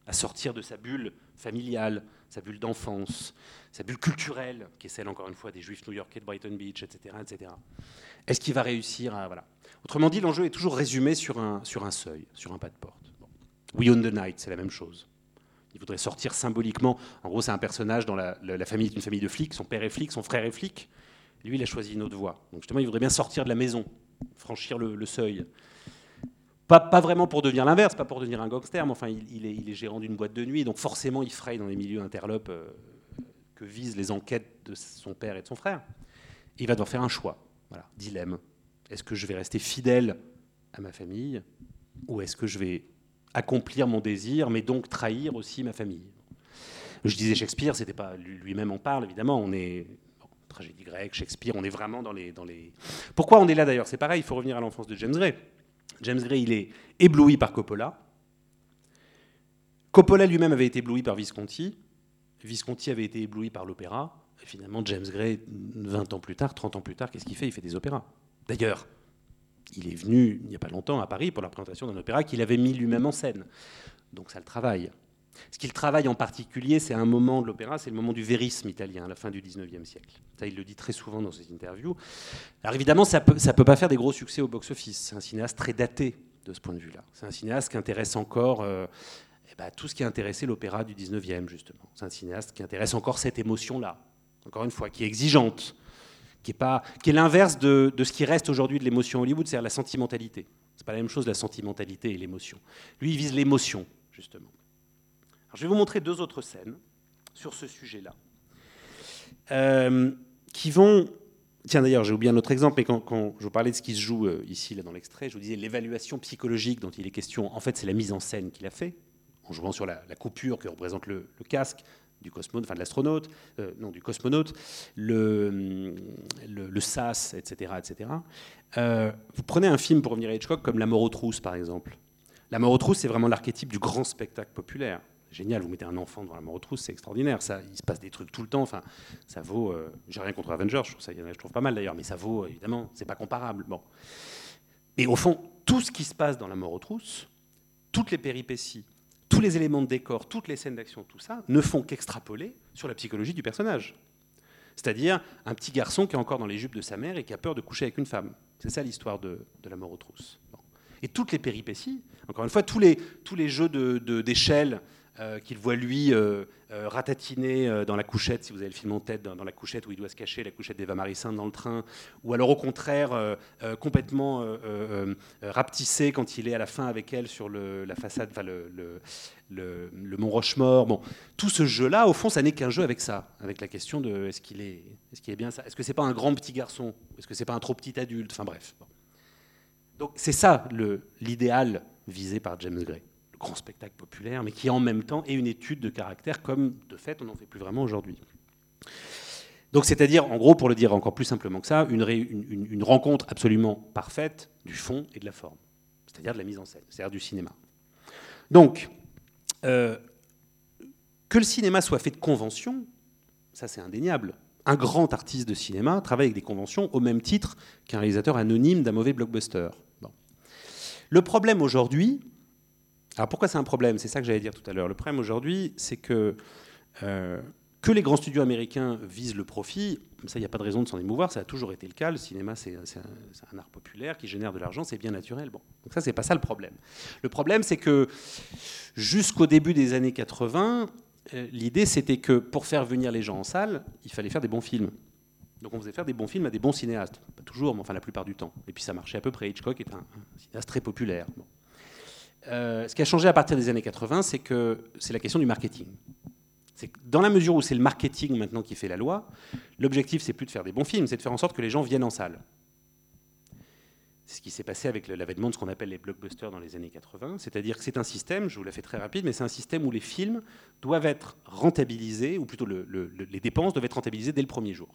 à sortir de sa bulle familiale, sa bulle d'enfance, sa bulle culturelle, qui est celle encore une fois des Juifs new-yorkais de Brighton Beach, etc., etc. Est-ce qu'il va réussir à voilà. Autrement dit, l'enjeu est toujours résumé sur un sur un seuil, sur un pas de porte. Bon. We Own the Night, c'est la même chose. Il voudrait sortir symboliquement. En gros, c'est un personnage dans la, la, la famille est une famille de flics. Son père est flic, son frère est flic. Lui, il a choisi une autre voie. Donc justement, il voudrait bien sortir de la maison, franchir le seuil. Pas, vraiment pour devenir l'inverse, pas pour devenir un gangster, mais enfin, il, est, gérant d'une boîte de nuit, donc forcément, il fraye dans les milieux interlopes euh, que visent les enquêtes de son père et de son frère. Il va devoir faire un choix. Voilà, dilemme. Est-ce que je vais rester fidèle à ma famille, ou est-ce que je vais accomplir mon désir, mais donc trahir aussi ma famille? Je disais Shakespeare, c'était pas lui-même en parle, évidemment. On est tragédie grecque, Shakespeare, on est vraiment dans les, dans les. Pourquoi on est là d'ailleurs? C'est pareil. Il faut revenir à l'enfance de James Gray. James Gray, il est ébloui par Coppola. Coppola lui-même avait été ébloui par Visconti. Visconti avait été ébloui par l'opéra. Et finalement, James Gray, 20 ans plus tard, 30 ans plus tard, qu'est-ce qu'il fait? Il fait des opéras. D'ailleurs, il est venu il n'y a pas longtemps à Paris pour la présentation d'un opéra qu'il avait mis lui-même en scène. Donc ça le travaille. Ce qu'il travaille en particulier, c'est un moment de l'opéra, c'est le moment du vérisme italien, à la fin du 19e siècle. Ça, il le dit très souvent dans ses interviews. Alors évidemment, ça ne peut, pas faire des gros succès au box-office. C'est un cinéaste très daté de ce point de vue-là. C'est un cinéaste qui intéresse encore euh, eh ben, tout ce qui a intéressé l'opéra du 19e, justement. C'est un cinéaste qui intéresse encore cette émotion-là, encore une fois, qui est exigeante, qui est, est l'inverse de, de ce qui reste aujourd'hui de l'émotion Hollywood, c'est-à-dire la sentimentalité. C'est pas la même chose, la sentimentalité et l'émotion. Lui, il vise l'émotion, justement. Je vais vous montrer deux autres scènes sur ce sujet-là, euh, qui vont... Tiens, d'ailleurs, j'ai oublié un autre exemple, mais quand, je vous parlais de ce qui se joue euh, ici, là, dans l'extrait, je vous disais l'évaluation psychologique dont il est question. En fait, c'est la mise en scène qu'il a fait, en jouant sur la, coupure que représente le, casque, du cosmonaute, enfin de l'astronaute, euh, non du cosmonaute, le, SAS, etc., etc. Vous prenez un film pour revenir à Hitchcock comme La mort aux trousses, par exemple. La mort aux trousses, c'est vraiment l'archétype du grand spectacle populaire. Génial, vous mettez un enfant devant la mort aux trousses, c'est extraordinaire. Ça, il se passe des trucs tout le temps. Enfin, ça vaut. Euh, J'ai rien contre Avengers, je trouve, ça, je trouve pas mal d'ailleurs, mais ça vaut évidemment, c'est pas comparable. Bon. Et au fond, tout ce qui se passe dans la mort aux trousses, toutes les péripéties, tous les éléments de décor, toutes les scènes d'action, tout ça, ne font qu'extrapoler sur la psychologie du personnage. C'est-à-dire un petit garçon qui est encore dans les jupes de sa mère et qui a peur de coucher avec une femme. C'est ça l'histoire de, de, la mort aux trousses. Et toutes les péripéties, encore une fois, tous les, tous les jeux d'échelle de, euh, qu'il voit lui euh, euh, ratatiner dans la couchette, si vous avez le film en tête, dans, la couchette où il doit se cacher, la couchette d'Eva Marissin dans le train, ou alors au contraire complètement rapetissé quand il est à la fin avec elle sur la façade, le, mont Rochemort. Bon, tout ce jeu-là, au fond, ça n'est qu'un jeu avec ça, avec la question de est-ce qu'il est, est, est, bien ça, est-ce que c'est pas un grand petit garçon, est-ce que c'est pas un trop petit adulte, enfin bref. Donc c'est ça l'idéal visé par James Gray grand spectacle populaire, mais qui en même temps est une étude de caractère, comme de fait on n'en fait plus vraiment aujourd'hui. Donc c'est-à-dire, en gros, pour le dire encore plus simplement que ça, une, rencontre absolument parfaite du fond et de la forme, c'est-à-dire de la mise en scène, c'est-à-dire du cinéma. Donc, euh, que le cinéma soit fait de conventions, ça c'est indéniable. Un grand artiste de cinéma travaille avec des conventions au même titre qu'un réalisateur anonyme d'un mauvais blockbuster. Le problème aujourd'hui, alors pourquoi c'est un problème? C'est ça que j'allais dire tout à l'heure. Le problème aujourd'hui, c'est que euh, que les grands studios américains visent le profit, ça, il n'y a pas de raison de s'en émouvoir, ça a toujours été le cas. Le cinéma, c'est un, art populaire qui génère de l'argent, c'est bien naturel. Bon, donc ça, c'est pas ça le problème. Le problème, c'est que jusqu'au début des années 80, euh, l'idée, c'était que pour faire venir les gens en salle, il fallait faire des bons films. Donc on faisait faire des bons films à des bons cinéastes. Pas toujours, mais enfin la plupart du temps. Et puis ça marchait à peu près. Hitchcock est un, cinéaste très populaire. Euh, ce qui a changé à partir des années 80, c'est que c'est la question du marketing. C'est dans la mesure où c'est le marketing maintenant qui fait la loi, l'objectif c'est plus de faire des bons films, c'est de faire en sorte que les gens viennent en salle. C'est ce qui s'est passé avec l'avènement de ce qu'on appelle les blockbusters dans les années 80. C'est-à-dire que c'est un système, je vous la fais très rapide, mais c'est un système où les films doivent être rentabilisés, ou plutôt le- le- le- les dépenses doivent être rentabilisées dès le premier jour.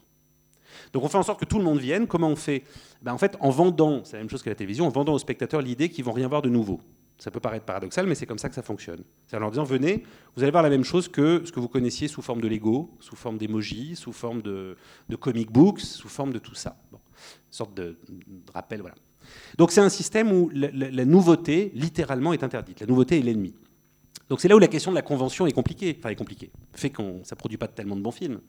Donc on fait en sorte que tout le monde vienne. Comment on fait? Ben, En fait, en vendant, c'est la même chose que la télévision, en vendant aux spectateurs l'idée qu'ils vont rien voir de nouveau. Ça peut paraître paradoxal, mais c'est comme ça que ça fonctionne. C'est en leur disant venez, vous allez voir la même chose que ce que vous connaissiez sous forme de Lego, sous forme d'emoji, sous forme de, de comic books, sous forme de tout ça. Bon, une sorte de, rappel, voilà. Donc c'est un système où la nouveauté, littéralement, est interdite. La nouveauté est l'ennemi. Donc c'est là où la question de la convention est compliquée. Enfin, est compliquée. Fait qu'on ça produit pas tellement de bons films.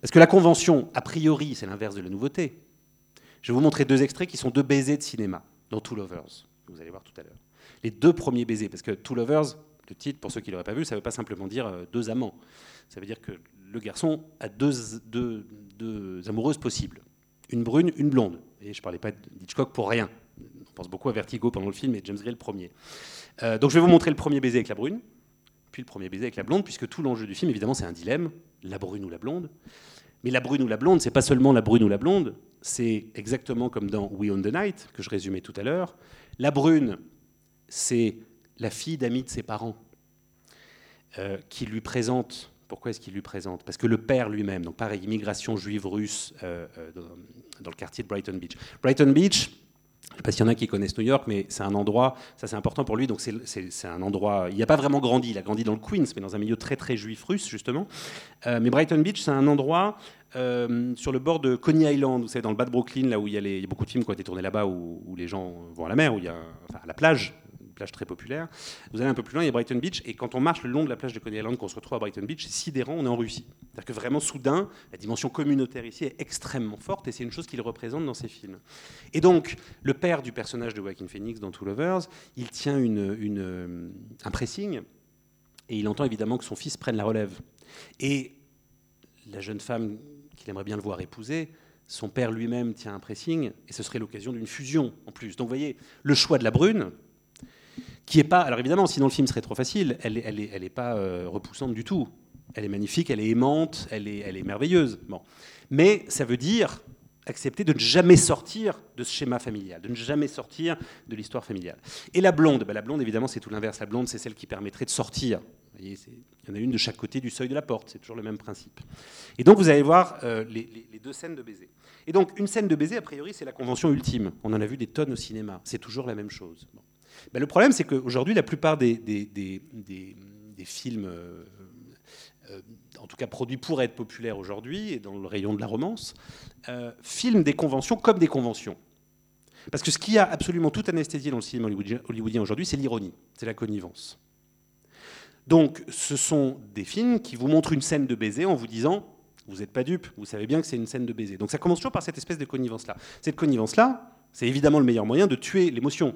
Parce que la convention, a priori, c'est l'inverse de la nouveauté. Je vais vous montrer deux extraits qui sont deux baisers de cinéma dans Two Lovers. que Vous allez voir tout à l'heure. Les deux premiers baisers, parce que Two Lovers, le titre, pour ceux qui ne l'auraient pas vu, ça ne veut pas simplement dire euh, deux amants. Ça veut dire que le garçon a deux, amoureuses possibles. Une brune, une blonde. Et je ne parlais pas d'Hitchcock pour rien. On pense beaucoup à Vertigo pendant le film et James Gray le premier. Euh, donc je vais vous montrer le premier baiser avec la brune, puis le premier baiser avec la blonde, puisque tout l'enjeu du film, évidemment, c'est un dilemme, la brune ou la blonde. Mais la brune ou la blonde, c'est pas seulement la brune ou la blonde, c'est exactement comme dans We Own the Night, que je résumais tout à l'heure. La brune, c'est la fille d'amis de ses parents euh, qui lui présente. Pourquoi est-ce qu'il lui présente? Parce que le père lui-même, donc pareil, immigration juive russe euh, euh, dans, le quartier de Brighton Beach. Brighton Beach, je ne sais pas s'il y en a qui connaissent New York, mais c'est un endroit, ça c'est important pour lui, donc c'est- un endroit, il n'a pas vraiment grandi, il a grandi dans le Queens, mais dans un milieu très très juif russe justement. Mais Brighton Beach, c'est un endroit sur le bord de Coney Island, vous savez, dans le bas de Brooklyn, là où il y a, beaucoup de films qui ont été tournés là-bas, où, les gens vont à la mer, où il y a, enfin, à la plage, plage très populaire. Vous allez un peu plus loin, il y a Brighton Beach, et quand on marche le long de la plage de Coney Island, qu'on se retrouve à Brighton Beach, c'est sidérant, on est en Russie. C'est-à-dire que vraiment, soudain, la dimension communautaire ici est extrêmement forte, et c'est une chose qu'il représente dans ses films. Et donc, le père du personnage de Joaquin Phoenix dans Two Lovers, il tient une, euh, un pressing, et il entend évidemment que son fils prenne la relève. Et la jeune femme qu'il aimerait bien le voir épouser, son père lui-même tient un pressing, et ce serait l'occasion d'une fusion en plus. Donc vous voyez, le choix de la brune, qui est pas... Alors évidemment, sinon le film serait trop facile, elle n'est elle est, elle est pas euh, repoussante du tout. Elle est magnifique, elle est aimante, elle est, elle est merveilleuse. Bon. Mais ça veut dire accepter de ne jamais sortir de ce schéma familial, de ne jamais sortir de l'histoire familiale. Et la blonde, ben, la blonde évidemment c'est tout l'inverse. La blonde c'est celle qui permettrait de sortir. Il y en a une de chaque côté du seuil de la porte, c'est toujours le même principe. Et donc vous allez voir euh, les, deux scènes de baiser. Et donc une scène de baiser, a priori, c'est la convention ultime. On en a vu des tonnes au cinéma, c'est toujours la même chose. Ben, le problème c'est qu'aujourd'hui la plupart des, films... euh, euh, en tout cas produits pour être populaires aujourd'hui et dans le rayon de la romance, euh, filment des conventions comme des conventions. Parce que ce qui a absolument tout anesthésié dans le cinéma hollywoodien aujourd'hui, c'est l'ironie, c'est la connivence. Donc ce sont des films qui vous montrent une scène de baiser en vous disant vous n'êtes pas dupe, vous savez bien que c'est une scène de baiser. Donc ça commence toujours par cette espèce de connivence-là. Cette connivence-là, c'est évidemment le meilleur moyen de tuer l'émotion.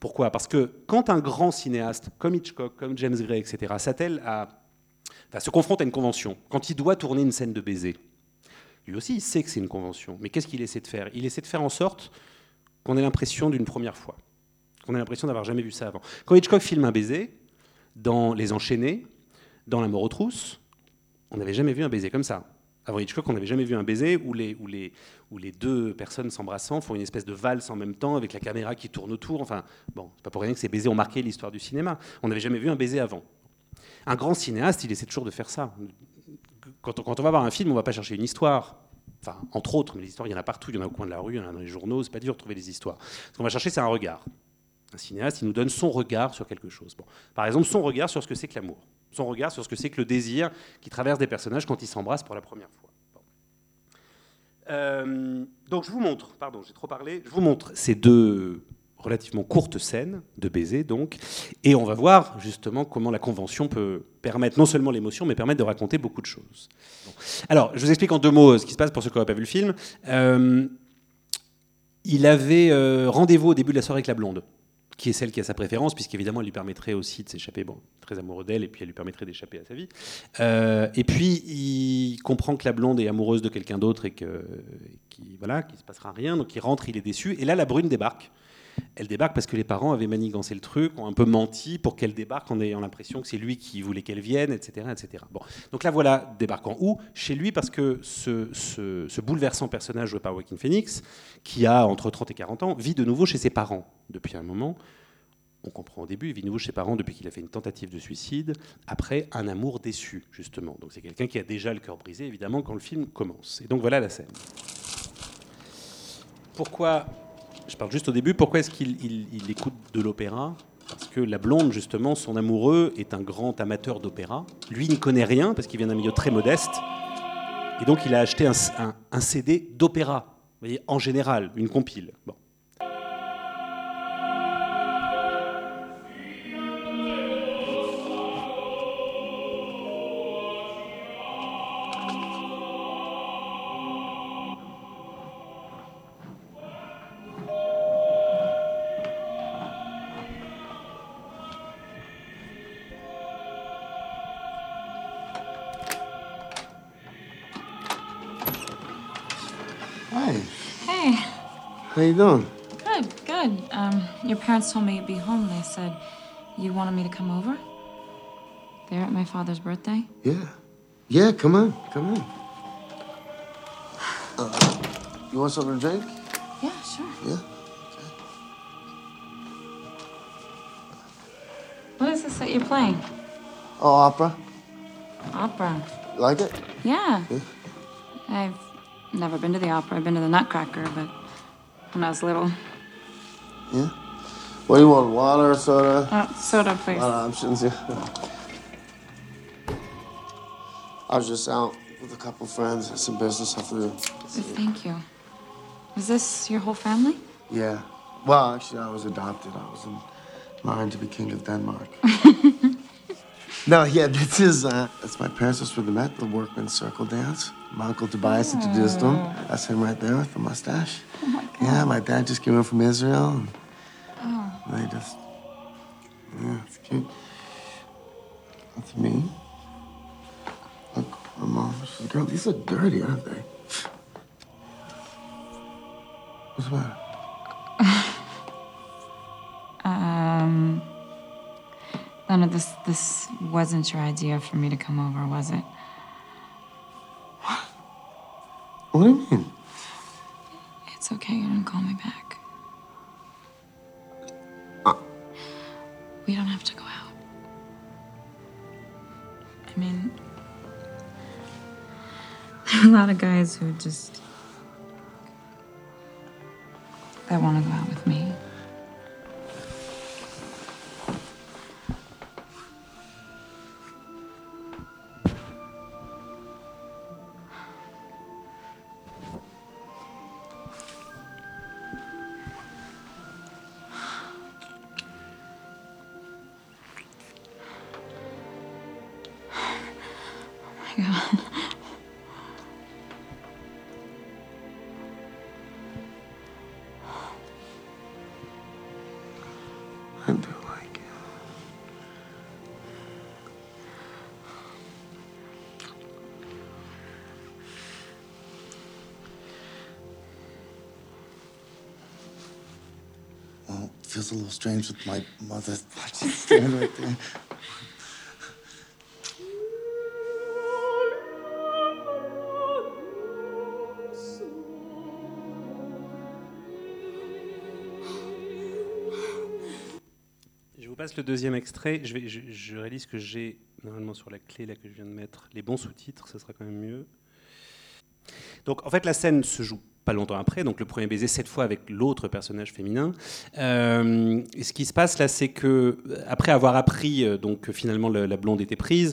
Pourquoi? Parce que quand un grand cinéaste comme Hitchcock, comme James Gray, etc., s'attelle à, enfin, se confronte à une convention, quand il doit tourner une scène de baiser, lui aussi, il sait que c'est une convention. Mais qu'est-ce qu'il essaie de faire? Il essaie de faire en sorte qu'on ait l'impression d'une première fois, qu'on ait l'impression d'avoir jamais vu ça avant. Quand Hitchcock filme un baiser, dans Les Enchaînés, dans La mort aux trousses, on n'avait jamais vu un baiser comme ça. Avant Hitchcock, on n'avait jamais vu un baiser où les, deux personnes s'embrassant font une espèce de valse en même temps avec la caméra qui tourne autour. Enfin, bon, c'est pas pour rien que ces baisers ont marqué l'histoire du cinéma. On n'avait jamais vu un baiser avant. Un grand cinéaste, il essaie toujours de faire ça. Quand on, va voir un film, on va pas chercher une histoire. Enfin, entre autres, mais les histoires, il y en a partout. Il y en a au coin de la rue, il y en a dans les journaux. C'est pas dur de trouver des histoires. Ce qu'on va chercher, c'est un regard. Un cinéaste, il nous donne son regard sur quelque chose. Par exemple, son regard sur ce que c'est que l'amour. Son regard sur ce que c'est que le désir qui traverse des personnages quand ils s'embrassent pour la première fois. Euh, donc je vous montre, pardon, j'ai trop parlé, je vous montre ces deux relativement courtes scènes de baiser, donc, et on va voir justement comment la convention peut permettre non seulement l'émotion, mais permettre de raconter beaucoup de choses. Alors, je vous explique en deux mots ce qui se passe pour ceux qui n'auraient pas vu le film. Euh, il avait euh, rendez-vous au début de la soirée avec la blonde qui est celle qui a sa préférence, puisqu'évidemment, elle lui permettrait aussi de s'échapper. Bon, très amoureux d'elle, et puis elle lui permettrait d'échapper à sa vie. Euh, et puis, il comprend que la blonde est amoureuse de quelqu'un d'autre et que, qui qu'il se passera rien. Donc, il rentre, il est déçu. Et là, la brune débarque. Elle débarque parce que les parents avaient manigancé le truc, ont un peu menti pour qu'elle débarque en ayant l'impression que c'est lui qui voulait qu'elle vienne, etc., etc. Bon. Donc là, voilà, débarquant où? Chez lui, parce que ce, ce- ce bouleversant personnage joué par Joaquin Phoenix, qui a entre 30 et 40 ans, vit de nouveau chez ses parents depuis un moment. On comprend au début, il vit de nouveau chez ses parents depuis qu'il a fait une tentative de suicide, après un amour déçu, justement. Donc c'est quelqu'un qui a déjà le cœur brisé, évidemment, quand le film commence. Et donc voilà la scène. Pourquoi, je parle juste au début, pourquoi est-ce qu'il il- il écoute de l'opéra? Parce que la blonde, justement, son amoureux, est un grand amateur d'opéra. Lui n'y connaît rien, parce qu'il vient d'un milieu très modeste. Et donc il a acheté un, CD d'opéra, en général, une compile. Bon. How you doing? good, good. Um, your parents told me you'd be home. They said you wanted me to come over. There at my father's birthday. Yeah. Yeah, come on. Come on. Uh, you want something to drink? Yeah, sure. Yeah. What is this that you're playing? Oh, opera. Opera. You like it? Yeah. Yeah. I've never been to the opera. I've been to the Nutcracker, but when I was little. Yeah. What do you want? Water or soda? Oh, soda, please. A lot of options, yeah. I was just out with a couple friends, had some business I flew. Thank you. Is this your whole family? Yeah. Well, actually, I was adopted. I was in line to be king of Denmark. no, yeah, this is, uh, that's my parents. That's where they met, the workman's circle dance. My uncle Tobias introduced them. That's him right there with the mustache. Yeah, my dad just came in from Israel. And Oh. they just, yeah, it's cute. That's me. Look, my mom, she's a girl. These are dirty, aren't they? What's the matter? Um. No, this this wasn't your idea for me to come over, was it? What? What do you mean? It's okay. You didn't call me back. Uh. We don't have to go out. I mean, there are a lot of guys who just that want to go out Feels a little strange with my mother standing right there. Je vous passe le deuxième extrait. Je, vais, je, je réalise que j'ai normalement sur la clé là que je viens de mettre les bons sous-titres, ce sera quand même mieux. Donc en fait la scène se joue pas longtemps après, donc le premier baiser cette fois avec l'autre personnage féminin. Euh, ce qui se passe là, c'est que après avoir appris euh, donc que finalement le- la blonde était prise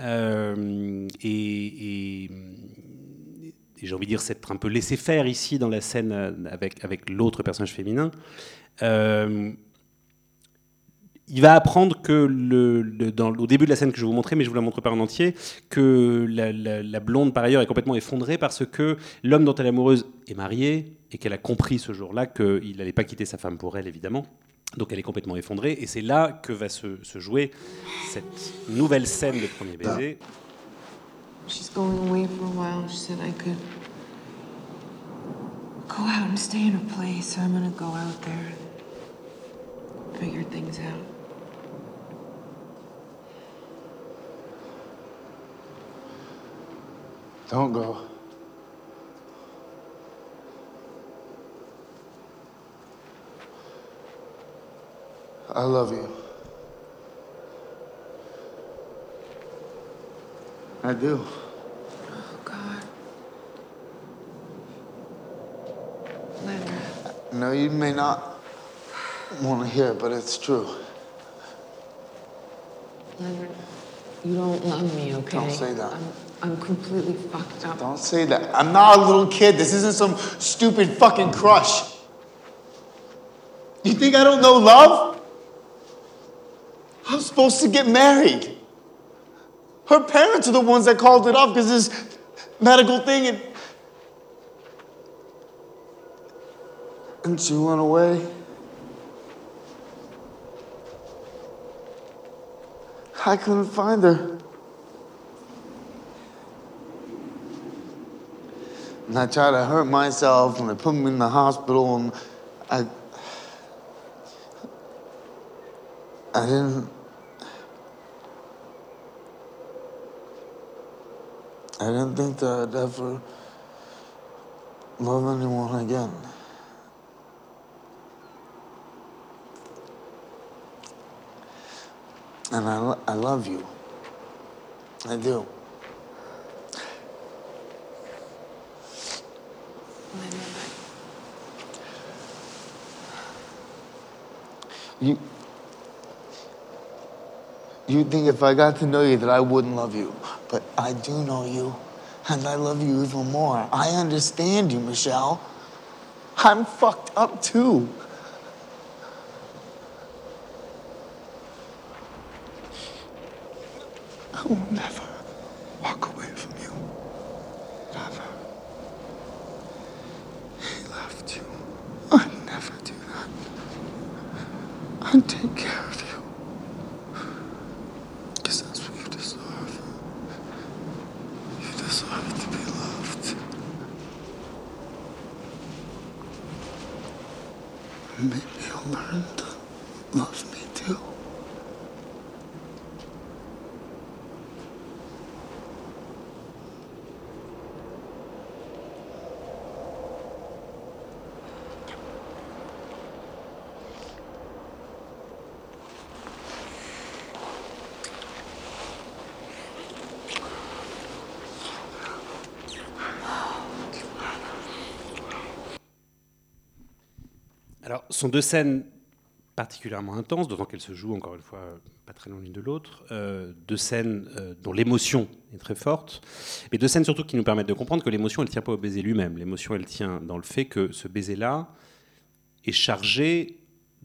euh, et, j'ai envie de dire s'être un peu laissé faire ici dans la scène euh, avec avec l'autre personnage féminin. euh, il va apprendre que le, au début de la scène que je vous montrer, mais je vous la montre pas en entier, que la, blonde par ailleurs est complètement effondrée parce que l'homme dont elle est amoureuse est marié et qu'elle a compris ce jour-là qu'il n'allait pas quitter sa femme pour elle évidemment. Donc elle est complètement effondrée et c'est là que va se, jouer cette nouvelle scène de premier baiser. Figure things out. Don't go. I love you. I do. Oh, God. Leonard. No, you may not want to hear it, but it's true. Leonard, you don't love me, okay? Don't say that. I'm, I'm completely fucked up. Don't say that. I'm not a little kid. This isn't some stupid fucking crush. You think I don't know love? I'm supposed to get married. Her parents are the ones that called it off because this medical thing and. And she went away. I couldn't find her. I tried to hurt myself and they put me in the hospital and I I didn't I didn't think that I'd ever love anyone again. And I, I love you. I do. You. You think if I got to know you that I wouldn't love you. But I do know you. And I love you even more. I understand you, Michelle. I'm fucked up too. Sont deux scènes particulièrement intenses, d'autant qu'elles se jouent, encore une fois, pas très loin l'une de l'autre. Euh, deux scènes euh, dont l'émotion est très forte, mais deux scènes surtout qui nous permettent de comprendre que l'émotion, elle ne tient pas au baiser lui-même. L'émotion, elle tient dans le fait que ce baiser-là est chargé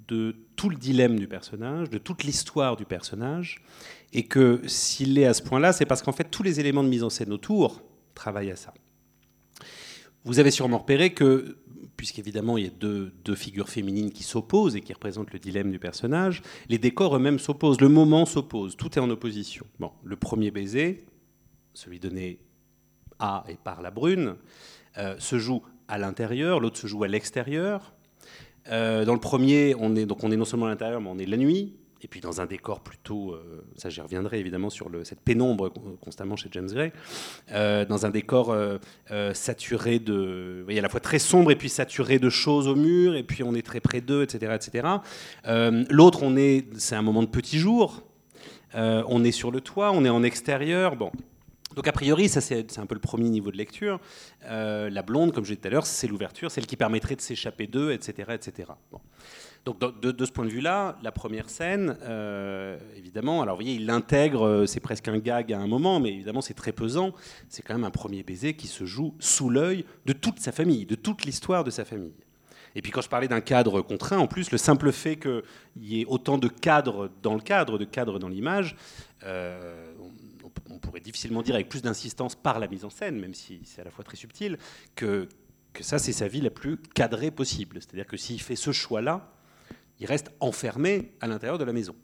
de tout le dilemme du personnage, de toute l'histoire du personnage, et que s'il est à ce point-là, c'est parce qu'en fait, tous les éléments de mise en scène autour travaillent à ça. Vous avez sûrement repéré que, puisqu'évidemment il y a deux, figures féminines qui s'opposent et qui représentent le dilemme du personnage, les décors eux-mêmes s'opposent, le moment s'oppose, tout est en opposition. Bon, le premier baiser, celui donné à et par la brune, euh, se joue à l'intérieur, l'autre se joue à l'extérieur. Euh, dans le premier, on est, donc on est non seulement à l'intérieur, mais on est la nuit, et puis dans un décor plutôt, euh, ça j'y reviendrai évidemment sur cette pénombre con- constamment chez James Gray, euh, dans un décor euh, saturé de, vous voyez, à la fois très sombre et puis saturé de choses au mur, et puis on est très près d'eux, etc., etc. L'autre, on est, c'est un moment de petit jour, on est sur le toit, on est en extérieur, bon. Donc a priori, ça c'est un peu le premier niveau de lecture. La blonde, comme je disais tout à l'heure, c'est l'ouverture, celle qui permettrait de s'échapper d'eux, etc., etc. Donc de, ce point de vue-là, la première scène, euh, évidemment, alors vous voyez, il l'intègre, euh, c'est presque un gag à un moment, mais évidemment c'est très pesant. C'est quand même un premier baiser qui se joue sous l'œil de toute sa famille, de toute l'histoire de sa famille. Et puis quand je parlais d'un cadre contraint, en plus, le simple fait qu'il y ait autant de cadres dans le cadre, de cadres dans l'image, euh, on, on pourrait difficilement dire avec plus d'insistance par la mise en scène, même si c'est à la fois très subtil, que, que ça c'est sa vie la plus cadrée possible. C'est-à-dire que s'il fait ce choix-là, il reste enfermé à l'intérieur de la maison.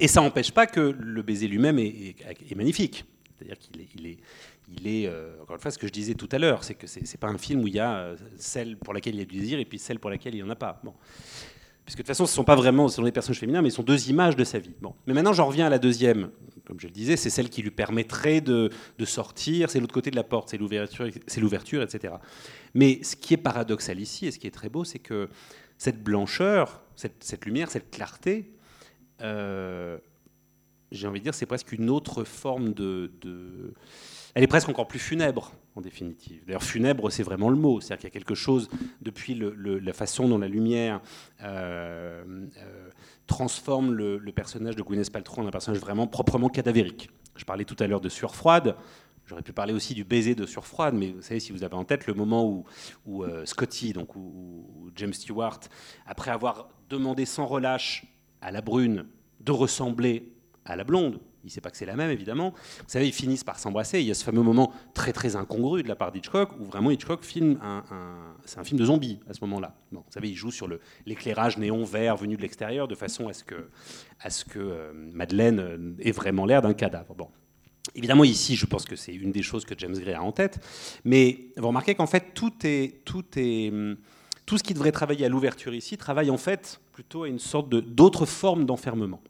Et ça n'empêche pas que le baiser lui-même est, magnifique. C'est-à-dire qu'il est, il est, euh, encore une fois, ce que je disais tout à l'heure, c'est que c'est n'est pas un film où il y a euh, celle pour laquelle il y a du désir et puis celle pour laquelle il n'y en a pas. Bon. puisque de toute façon, ce ne sont pas vraiment ce des personnages féminins, mais ce sont deux images de sa vie. Bon. Mais maintenant, j'en reviens à la deuxième. Comme je le disais, c'est celle qui lui permettrait de, de sortir, c'est l'autre côté de la porte, c'est l'ouverture, etc. Mais ce qui est paradoxal ici, et ce qui est très beau, c'est que cette blancheur, cette, lumière, cette clarté, euh, j'ai envie de dire, c'est presque une autre forme de, Elle est presque encore plus funèbre, en définitive. D'ailleurs, funèbre, c'est vraiment le mot. C'est-à-dire qu'il y a quelque chose, depuis la façon dont la lumière euh, euh, transforme le, le, personnage de Gwyneth Paltrow en un personnage vraiment proprement cadavérique. Je parlais tout à l'heure de sueur froide. J'aurais pu parler aussi du baiser de sueur froide, mais vous savez, si vous avez en tête le moment où, où euh, Scotty, donc où, James Stewart, après avoir demandé sans relâche à la brune de ressembler à la blonde. Il ne sait pas que c'est la même, évidemment. Vous savez, ils finissent par s'embrasser. Il y a ce fameux moment très très incongru de la part d'Hitchcock, où vraiment Hitchcock filme un, c'est un film de zombies à ce moment-là. Bon, vous savez, il joue sur l'éclairage néon vert venu de l'extérieur, de façon à ce que, à ce que euh, Madeleine ait vraiment l'air d'un cadavre. Bon. Évidemment, ici, je pense que c'est une des choses que James Gray a en tête, mais vous remarquez qu'en fait, tout tout est, tout ce qui devrait travailler à l'ouverture ici travaille en fait plutôt à une sorte d'autre forme d'enfermement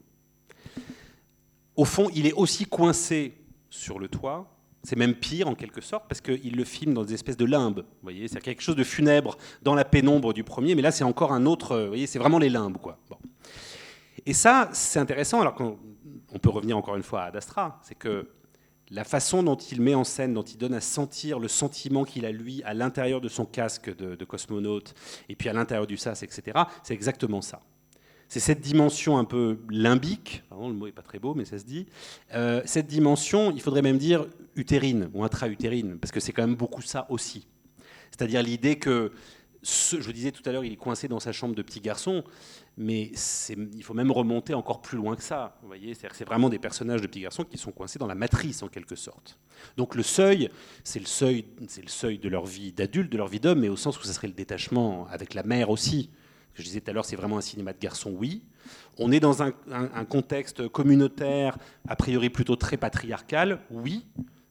au fond, il est aussi coincé sur le toit. C'est même pire en quelque sorte parce qu'il le filme dans des espèces de limbes. Vous voyez, c'est quelque chose de funèbre dans la pénombre du premier, mais là c'est encore un autre. Vous voyez, c'est vraiment les limbes, quoi. Bon. Et ça, c'est intéressant. Alors qu'on on peut revenir encore une fois à Ad Astra, c'est que la façon dont il met en scène, dont il donne à sentir le sentiment qu'il a lui à l'intérieur de son casque de, cosmonaute et puis à l'intérieur du sas, etc. C'est exactement ça c'est cette dimension un peu limbique, le mot n'est pas très beau, mais ça se dit, euh, cette dimension, il faudrait même dire utérine ou intra-utérine, parce que c'est quand même beaucoup ça aussi. C'est-à-dire l'idée que, je disais tout à l'heure, il est coincé dans sa chambre de petit garçon, mais il faut même remonter encore plus loin que ça. Vous voyez, c'est vraiment des personnages de petits garçons qui sont coincés dans la matrice en quelque sorte. Donc le seuil, c'est le seuil, de leur vie d'adulte, de leur vie d'homme, mais au sens où ça serait le détachement avec la mère aussi je disais tout à l'heure, c'est vraiment un cinéma de garçon, oui. On est dans un, un, contexte communautaire, a priori plutôt très patriarcal, oui.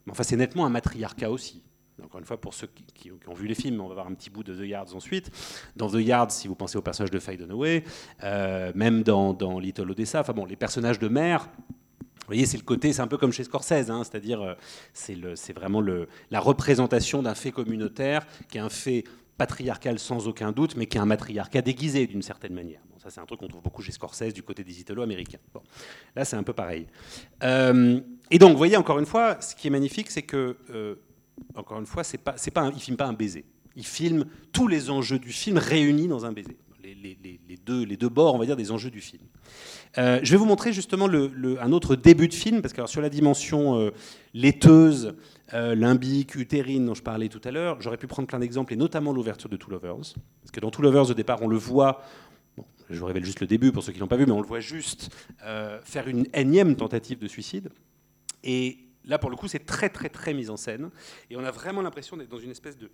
Mais enfin, c'est nettement un matriarcat aussi. Encore une fois, pour ceux qui, ont vu les films, on va voir un petit bout de The Yards ensuite. Dans The Yards, si vous pensez au personnage de Faye Dunaway, euh, même dans, dans, Little Odessa, enfin bon, les personnages de mère, vous voyez, c'est le côté, c'est un peu comme chez Scorsese, hein, c'est-à-dire euh, c'est vraiment la représentation d'un fait communautaire qui est un fait patriarcal sans aucun doute, mais qui est un matriarcat déguisé d'une certaine manière. Bon, ça, c'est un truc qu'on trouve beaucoup chez Scorsese du côté des Italo-américains. Bon, là, c'est un peu pareil. Euh, et donc, vous voyez, encore une fois, ce qui est magnifique, c'est que, euh, encore une fois, c'est pas, c'est pas il filme pas un baiser. Il filme tous les enjeux du film réunis dans un baiser. Les, les, les, deux, les deux bords, on va dire, des enjeux du film. Euh, je vais vous montrer justement le, le, un autre début de film, parce que sur la dimension euh, laiteuse, euh, limbique, utérine dont je parlais tout à l'heure, j'aurais pu prendre plein d'exemples, et notamment l'ouverture de Two Lovers. Parce que dans Two Lovers, au départ, on le voit, bon, je vous révèle juste le début pour ceux qui ne l'ont pas vu, mais on le voit juste faire une énième tentative de suicide. Et là, pour le coup, c'est très, très, très mis en scène. Et on a vraiment l'impression d'être dans une espèce de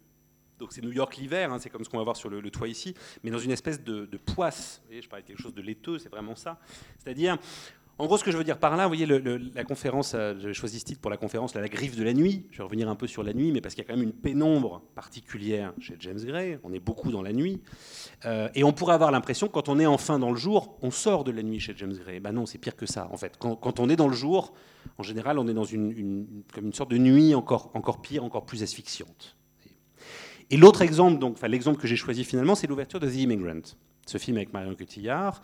donc c'est New York l'hiver, hein, c'est comme ce qu'on va voir sur le, toit ici, mais dans une espèce de, de poisse. Vous voyez, je parlais de quelque chose de laiteux, c'est vraiment ça. C'est-à-dire, en gros, ce que je veux dire par là, vous voyez, la conférence, euh, j'avais choisi ce titre pour la conférence, La griffe de la nuit. Je vais revenir un peu sur la nuit, mais parce qu'il y a quand même une pénombre particulière chez James Gray. On est beaucoup dans la nuit. Euh, et on pourrait avoir l'impression, quand on est enfin dans le jour, on sort de la nuit chez James Gray. Ben non, c'est pire que ça, en fait. Quand, on est dans le jour, en général, on est dans une, sorte de nuit encore, encore pire, encore plus asphyxiante. Et l'autre exemple, l'exemple que j'ai choisi finalement, c'est l'ouverture de The Immigrant, ce film avec Marion Cotillard,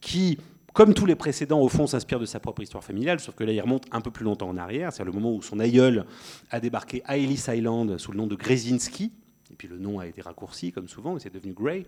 qui, comme tous les précédents, au fond, s'inspire de sa propre histoire familiale, sauf que là, il remonte un peu plus longtemps en arrière, c'est le moment où son aïeul a débarqué à Ellis Island sous le nom de Grezinski, et puis le nom a été raccourci, comme souvent, et c'est devenu Gray.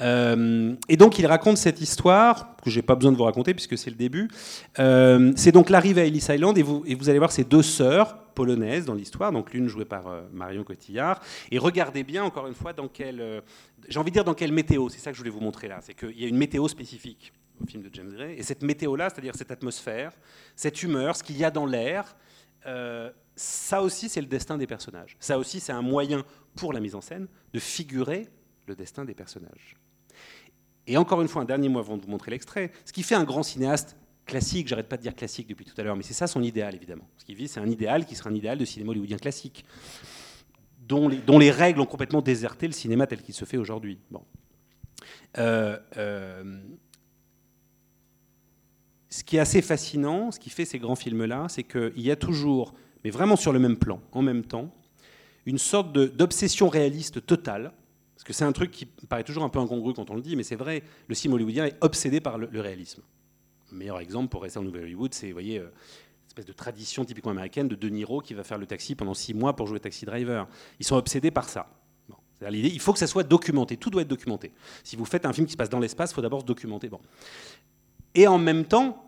Euh, et donc il raconte cette histoire que j'ai pas besoin de vous raconter puisque c'est le début. Euh, c'est donc l'arrivée à Ellis Island et vous, allez voir ces deux sœurs polonaises dans l'histoire, donc l'une jouée par euh, Marion Cotillard. Et regardez bien encore une fois dans quelle, j'ai envie de dire dans quelle météo. C'est ça que je voulais vous montrer là, c'est qu'il y a une météo spécifique film de James Gray et cette météo là, c'est-à-dire cette atmosphère, cette humeur, ce qu'il y a dans l'air. Euh, ça aussi, c'est le destin des personnages. Ça aussi, c'est un moyen pour la mise en scène de figurer le destin des personnages. Et encore une fois, un dernier mot avant de vous montrer l'extrait. Ce qui fait un grand cinéaste classique, j'arrête pas de dire classique depuis tout à l'heure, mais c'est ça son idéal, évidemment. Ce qu'il vit, c'est un idéal qui sera un idéal de cinéma hollywoodien classique, dont les, dont les, règles ont complètement déserté le cinéma tel qu'il se fait aujourd'hui. Bon. Euh, euh, ce qui est assez fascinant, ce qui fait ces grands films-là, c'est qu'il y a toujours, mais vraiment sur le même plan, en même temps, une sorte d'obsession réaliste totale. Parce que c'est un truc qui paraît toujours un peu incongru quand on le dit, mais c'est vrai, le cinéma hollywoodien est obsédé par le, réalisme. Le meilleur exemple pour rester en Nouvel Hollywood, c'est, vous voyez, euh, espèce de tradition typiquement américaine de De Niro qui va faire le taxi pendant six mois pour jouer Taxi Driver. Ils sont obsédés par ça. Bon. L'idée, il faut que ça soit documenté. Tout doit être documenté. Si vous faites un film qui se passe dans l'espace, il faut d'abord se documenter. Et en même temps,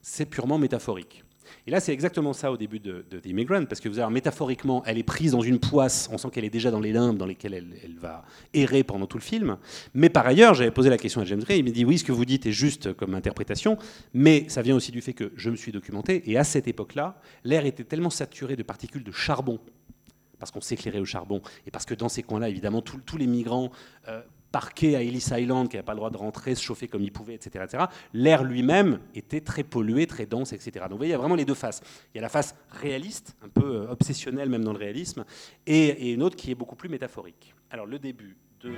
c'est purement métaphorique. Et là, c'est exactement ça au début de, de The Immigrant, parce que vous avez métaphoriquement, elle est prise dans une poisse, on sent qu'elle est déjà dans les limbes dans lesquelles elle, va errer pendant tout le film. Mais par ailleurs, j'avais posé la question à James Gray, il m'a dit oui, ce que vous dites est juste comme interprétation, mais ça vient aussi du fait que je me suis documenté, et à cette époque-là, l'air était tellement saturé de particules de charbon parce qu'on s'éclairait au charbon, et parce que dans ces coins-là, évidemment, tous les migrants euh, parqués à Ellis Island, qui n'avaient pas le droit de rentrer, se chauffer comme ils pouvaient, etc., etc., l'air lui-même était très pollué, très dense, etc. Donc vous voyez, il y a vraiment les deux faces. Il y a la face réaliste, un peu euh, obsessionnelle même dans le réalisme, et une autre qui est beaucoup plus métaphorique. Alors le début de...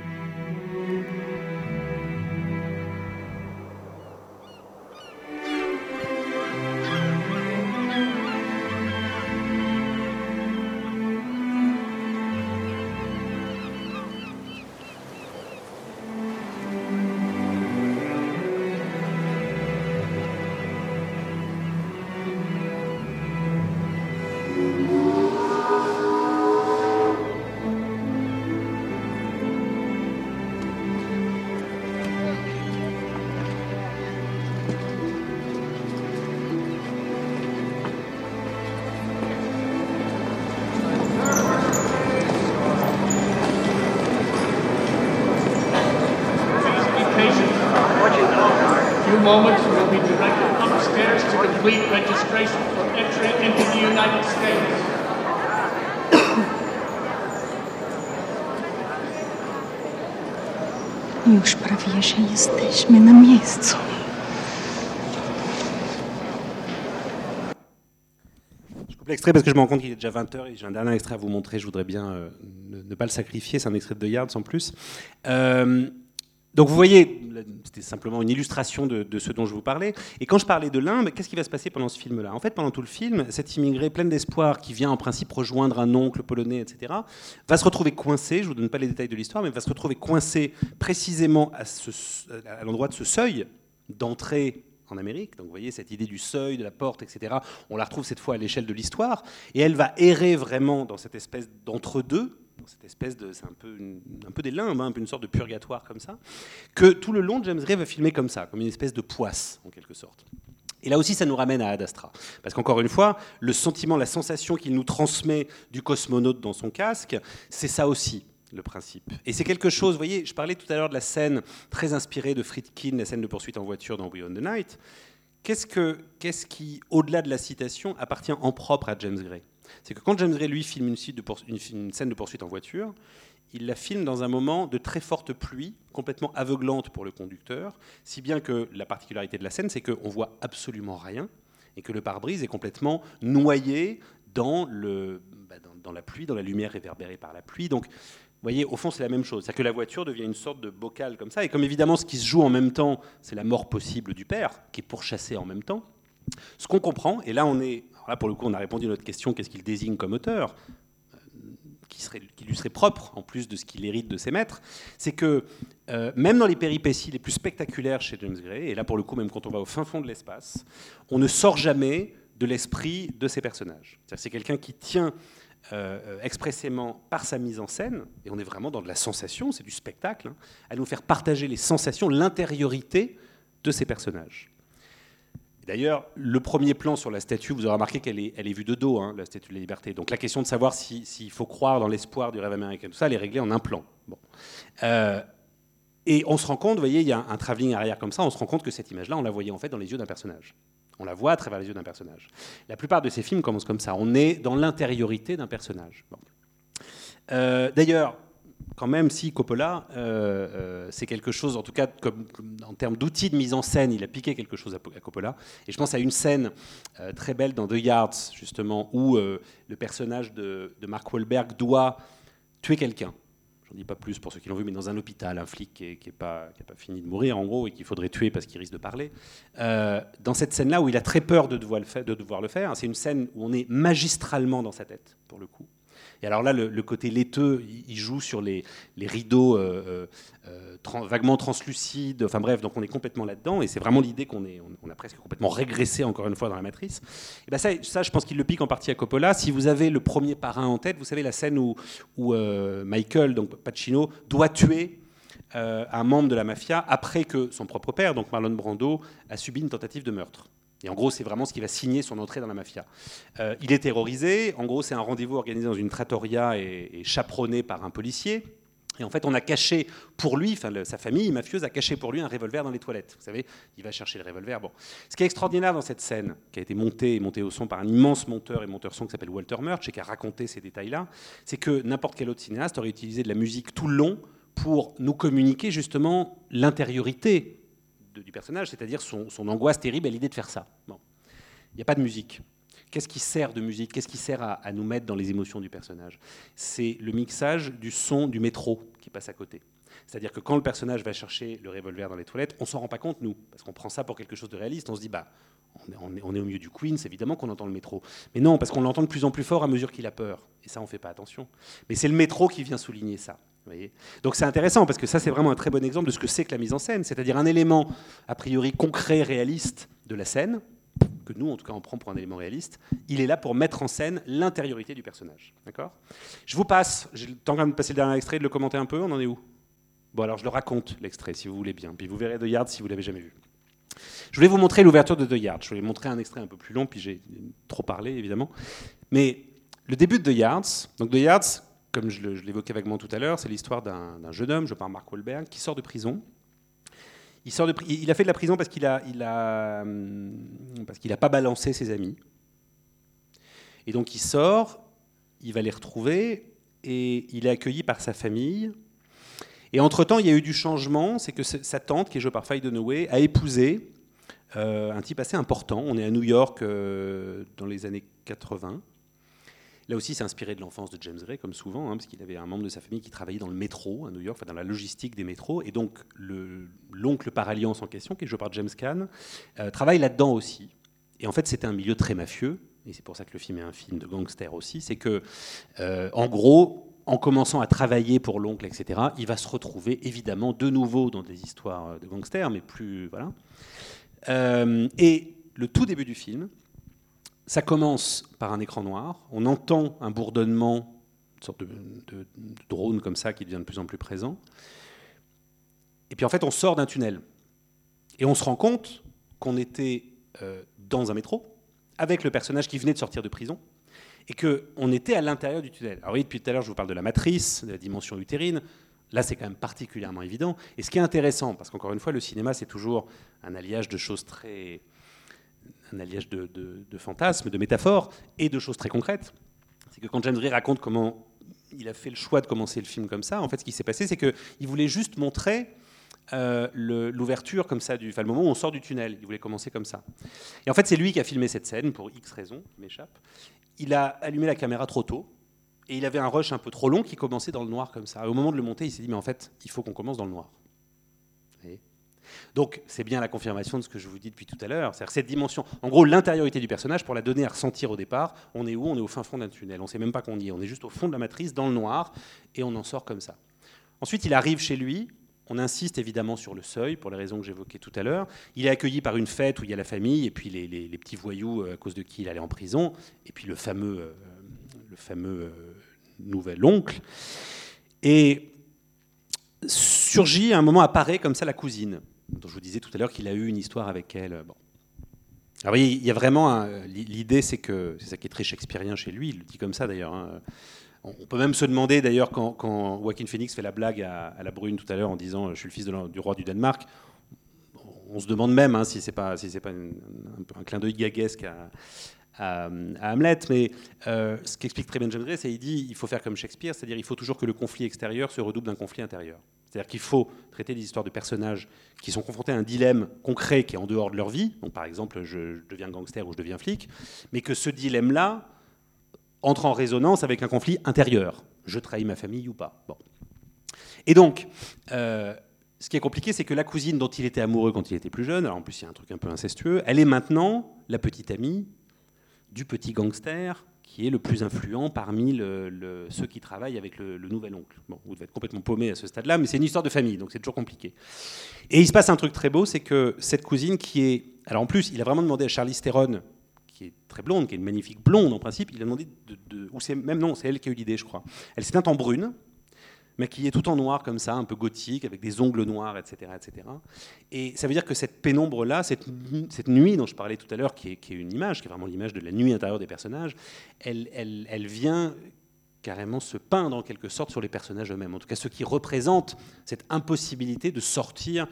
Już prawie że jesteśmy na miejscu. Je coupe l'extrait parce que je me rends compte qu'il est déjà 20h et j'ai un dernier extrait à vous montrer. Je voudrais bien euh, ne, pas le sacrifier. C'est un extrait de Yards en plus. Euh, donc vous voyez, c'était simplement une illustration de, ce dont je vous parlais. Et quand je parlais de limbe, qu'est-ce qui va se passer pendant ce film-là? En fait, pendant tout le film, cet immigré plein d'espoir qui vient en principe rejoindre un oncle polonais, etc., va se retrouver coincé, je ne vous donne pas les détails de l'histoire, mais va se retrouver coincé précisément à, à l'endroit de ce seuil d'entrée en Amérique. Donc vous voyez cette idée du seuil, de la porte, etc. On la retrouve cette fois à l'échelle de l'histoire. Et elle va errer vraiment dans cette espèce d'entre-deux, cette espèce de... C'est un peu, une- un peu des limbes, hein, une sorte de purgatoire comme ça, que tout le long, James Gray va filmer comme ça, comme une espèce de poisse, en quelque sorte. Et là aussi, ça nous ramène à Ad Astra. Parce qu'encore une fois, le sentiment, la sensation qu'il nous transmet du cosmonaute dans son casque, c'est ça aussi le principe. Et c'est quelque chose, vous voyez, je parlais tout à l'heure de la scène très inspirée de Friedkin, la scène de poursuite en voiture dans Beyond the Night. Qu'est-ce, que, qu'est-ce qui, au-delà de la citation, appartient en propre à James Gray C'est que quand James Gray, lui, filme une, scène de poursuite en voiture, il la filme dans un moment de très forte pluie, complètement aveuglante pour le conducteur, si bien que la particularité de la scène, c'est qu'on voit absolument rien et que le pare-brise est complètement noyé dans, le, bah, dans la pluie, dans la lumière réverbérée par la pluie. Donc, vous voyez, au fond, c'est la même chose. C'est-à-dire que la voiture devient une sorte de bocal comme ça. Et comme évidemment, ce qui se joue en même temps, c'est la mort possible du père, qui est pourchassé en même temps. Ce qu'on comprend, et là, on est. là, pour le coup, on a répondu à notre question qu'est-ce qu'il désigne comme auteur qui, serait, lui serait propre, en plus de ce qu'il hérite de ses maîtres, c'est que euh, même dans les péripéties les plus spectaculaires chez James Gray, et là pour le coup même quand on va au fin fond de l'espace, on ne sort jamais de l'esprit de ses personnages. Que C'est quelqu'un qui tient euh, euh, expressément par sa mise en scène, et on est vraiment dans de la sensation, c'est du spectacle, hein, à nous faire partager les sensations, l'intériorité de ces personnages. D'ailleurs, le premier plan sur la statue, vous aurez remarqué qu'elle est, vue de dos, hein, la statue de la liberté. Donc la question de savoir si- s'il faut croire dans l'espoir du rêve américain, tout ça, elle est réglée en un plan. Bon. Euh, et on se rend compte, vous voyez, il y a un travelling arrière comme ça, on se rend compte que cette image-là, on la voyait en fait dans les yeux d'un personnage. On la voit à travers les yeux d'un personnage. La plupart de ces films commencent comme ça. On est dans l'intériorité d'un personnage. Euh, D'ailleurs, quand même, si Coppola, euh, euh, c'est quelque chose, en tout cas, en termes d'outils de mise en scène, il a piqué quelque chose à, Coppola. Et je pense à une scène euh, très belle dans The Yards, justement, où le personnage de, de Mark Wahlberg doit tuer quelqu'un. j'en dis pas plus pour ceux qui l'ont vu, mais dans un hôpital, un flic qui n'est qui pas, fini de mourir en gros et qu'il faudrait tuer parce qu'il risque de parler. Dans cette scène-là où il a très peur de devoir le faire, de devoir le faire c'est une scène où on est magistralement dans sa tête, pour le coup. Et alors là, le, côté laiteux, il joue sur les, rideaux euh, euh, euh, vaguement translucides. Enfin bref, donc on est complètement là-dedans. Et c'est vraiment l'idée qu'on est, on, a presque complètement régressé encore une fois dans la matrice. Et ben ça, ça, je pense qu'il le pique en partie à Coppola. Si vous avez le premier parrain en tête, vous savez la scène où Michael, donc Pacino, doit tuer un membre de la mafia après que son propre père, donc Marlon Brando, a subi une tentative de meurtre. Et en gros, c'est vraiment ce qui va signer son entrée dans la mafia. Euh, il est terrorisé. En gros, c'est un rendez-vous organisé dans une trattoria et, chaperonné par un policier. Et en fait, on a caché pour lui, enfin, sa famille mafieuse a caché pour lui un revolver dans les toilettes. Vous savez, il va chercher le revolver. Bon. Ce qui est extraordinaire dans cette scène, qui a été montée et montée au son par un immense monteur et monteur son qui s'appelle Walter Murch et qui a raconté ces détails-là, c'est que n'importe quel autre cinéaste aurait utilisé de la musique tout le long pour nous communiquer justement l'intériorité du personnage, c'est-à-dire son, angoisse terrible à l'idée de faire ça. Bon. Il n'y a pas de musique. Qu'est-ce qui sert de musique? Qu'est-ce qui sert à, nous mettre dans les émotions du personnage? C'est le mixage du son du métro qui passe à côté. C'est-à-dire que quand le personnage va chercher le revolver dans les toilettes, on s'en rend pas compte, nous, parce qu'on prend ça pour quelque chose de réaliste. On se dit, bah, on est, on est au milieu du Queen, c'est évidemment qu'on entend le métro. Mais non, parce qu'on l'entend de plus en plus fort à mesure qu'il a peur. Et ça, on fait pas attention. Mais c'est le métro qui vient souligner ça. Donc c'est intéressant parce que ça c'est vraiment un très bon exemple de ce que c'est que la mise en scène, c'est-à-dire un élément a priori concret, réaliste de la scène, que nous en tout cas on prend pour un élément réaliste, il est là pour mettre en scène l'intériorité du personnage. D'accord? Je vous passe, j'ai le temps de passer le dernier extrait, de le commenter un peu, on en est où? Bon alors je le raconte l'extrait si vous voulez bien, puis vous verrez The Yard si vous l'avez jamais vu. Je voulais vous montrer l'ouverture de The Yard, je voulais montrer un extrait un peu plus long, puis j'ai trop parlé évidemment. Mais le début de The Yards, donc The Yards, comme je l'évoquais vaguement tout à l'heure, c'est l'histoire d'un jeune homme, je parle Mark Wahlberg, qui sort de prison. Il, sort de, il a fait de la prison parce qu'il n'a il a, hum, parce qu'il a pas balancé ses amis. Et donc il sort, il va les retrouver, et il est accueilli par sa famille. Et entre-temps, il y a eu du changement, c'est que sa tante, qui est jouée par Faye Dunaway, a épousé euh, un type assez important. On est à New York euh, dans les années 80. Là aussi, c'est inspiré de l'enfance de James Gray, comme souvent, hein, parce qu'il avait un membre de sa famille qui travaillait dans le métro à New York, dans la logistique des métros. Et donc, l'oncle par alliance en question, qui est joué par James Caan, euh, travaille là-dedans aussi. Et en fait, c'était un milieu très mafieux, et c'est pour ça que le film est un film de gangster aussi. C'est que, euh, en gros, en commençant à travailler pour l'oncle, etc., il va se retrouver évidemment de nouveau dans des histoires de gangsters, mais plus. Voilà. Euh, et le tout début du film, ça commence par un écran noir, on entend un bourdonnement, une sorte de, drone comme ça qui devient de plus en plus présent. Et puis en fait, on sort d'un tunnel. Et on se rend compte qu'on était euh, dans un métro, avec le personnage qui venait de sortir de prison, et qu'on était à l'intérieur du tunnel. Alors oui, depuis tout à l'heure, je vous parle de la matrice, de la dimension utérine. Là, c'est quand même particulièrement évident. Et ce qui est intéressant, parce qu'encore une fois, le cinéma, c'est toujours un alliage de choses très, un alliage de, fantasmes, de métaphores et de choses très concrètes. C'est que quand James Gray raconte comment il a fait le choix de commencer le film comme ça, en fait, ce qui s'est passé, c'est qu'il voulait juste montrer euh, l'ouverture comme ça, le moment où on sort du tunnel. Il voulait commencer comme ça. Et en fait, c'est lui qui a filmé cette scène pour X raisons, qui m'échappe. Il a allumé la caméra trop tôt. Et il avait un rush un peu trop long qui commençait dans le noir comme ça. Au moment de le monter, il s'est dit, mais en fait, il faut qu'on commence dans le noir. Donc c'est bien la confirmation de ce que je vous dis depuis tout à l'heure. Cette dimension, en gros l'intériorité du personnage, pour la donner à ressentir au départ, on est où? On est au fin fond d'un tunnel. On ne sait même pas qu'on y est. On est juste au fond de la matrice, dans le noir, et on en sort comme ça. Ensuite, il arrive chez lui. On insiste évidemment sur le seuil, pour les raisons que j'évoquais tout à l'heure. Il est accueilli par une fête où il y a la famille, et puis les, petits voyous euh, à cause de qui il allait en prison, et puis le fameux, euh, le fameux euh, nouvel oncle. Et surgit, à un moment apparaît comme ça la cousine dont je vous disais tout à l'heure qu'il a eu une histoire avec elle. Bon. Alors oui, il y a vraiment l'idée, c'est que c'est ça qui est très shakespearien chez lui. Il le dit comme ça d'ailleurs. Hein. On peut même se demander d'ailleurs quand, quand, Joaquin Phoenix fait la blague à, la Brune tout à l'heure en disant je suis le fils du roi du Danemark. On se demande même hein, si c'est pas si c'est pas un, clin d'œil gaguesque à, Hamlet, mais euh, ce qu'explique très bien James Gray, c'est qu'il dit il faut faire comme Shakespeare, c'est-à-dire il faut toujours que le conflit extérieur se redouble d'un conflit intérieur. C'est-à-dire qu'il faut traiter des histoires de personnages qui sont confrontés à un dilemme concret qui est en dehors de leur vie, donc par exemple je, deviens gangster ou je deviens flic, mais que ce dilemme-là entre en résonance avec un conflit intérieur. Je trahis ma famille ou pas. Bon. Et donc, euh, ce qui est compliqué, c'est que la cousine dont il était amoureux quand il était plus jeune, alors en plus il y a un truc un peu incestueux, elle est maintenant la petite amie du petit gangster qui est le plus influent parmi ceux qui travaillent avec le, nouvel oncle. Bon, vous devez être complètement paumé à ce stade-là, mais c'est une histoire de famille, donc c'est toujours compliqué. Et il se passe un truc très beau, c'est que cette cousine qui est... Alors en plus, il a vraiment demandé à Charlize Theron, qui est très blonde, qui est une magnifique blonde en principe, il a demandé de... de- ou c'est même non, c'est elle qui a eu l'idée, je crois. Elle s'est teinte en brune, maquillée tout en noir comme ça, un peu gothique, avec des ongles noirs, etc. etc. Et ça veut dire que cette pénombre-là, cette, cette nuit dont je parlais tout à l'heure, qui est, qui est une image, qui est vraiment l'image de la nuit intérieure des personnages, elle, elle- elle vient carrément se peindre en quelque sorte sur les personnages eux-mêmes. En tout cas, ce qui représente cette impossibilité de sortir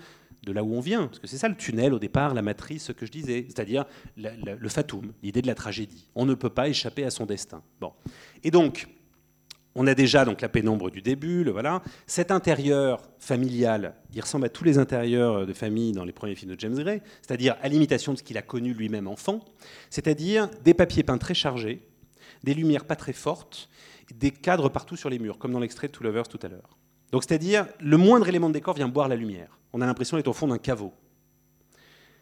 de là où on vient. Parce que c'est ça le tunnel au départ, la matrice, ce que je disais, c'est-à-dire le fatum, l'idée de la tragédie. On ne peut pas échapper à son destin. Bon. Et donc, on a déjà donc la pénombre du début, le voilà. Cet intérieur familial, il ressemble à tous les intérieurs de famille dans les premiers films de James Gray, c'est-à-dire à l'imitation de ce qu'il a connu lui-même enfant, c'est-à-dire des papiers peints très chargés, des lumières pas très fortes, des cadres partout sur les murs, comme dans l'extrait de Two Lovers tout à l'heure. Donc c'est-à-dire le moindre élément de décor vient boire la lumière. On a l'impression d'être au fond d'un caveau.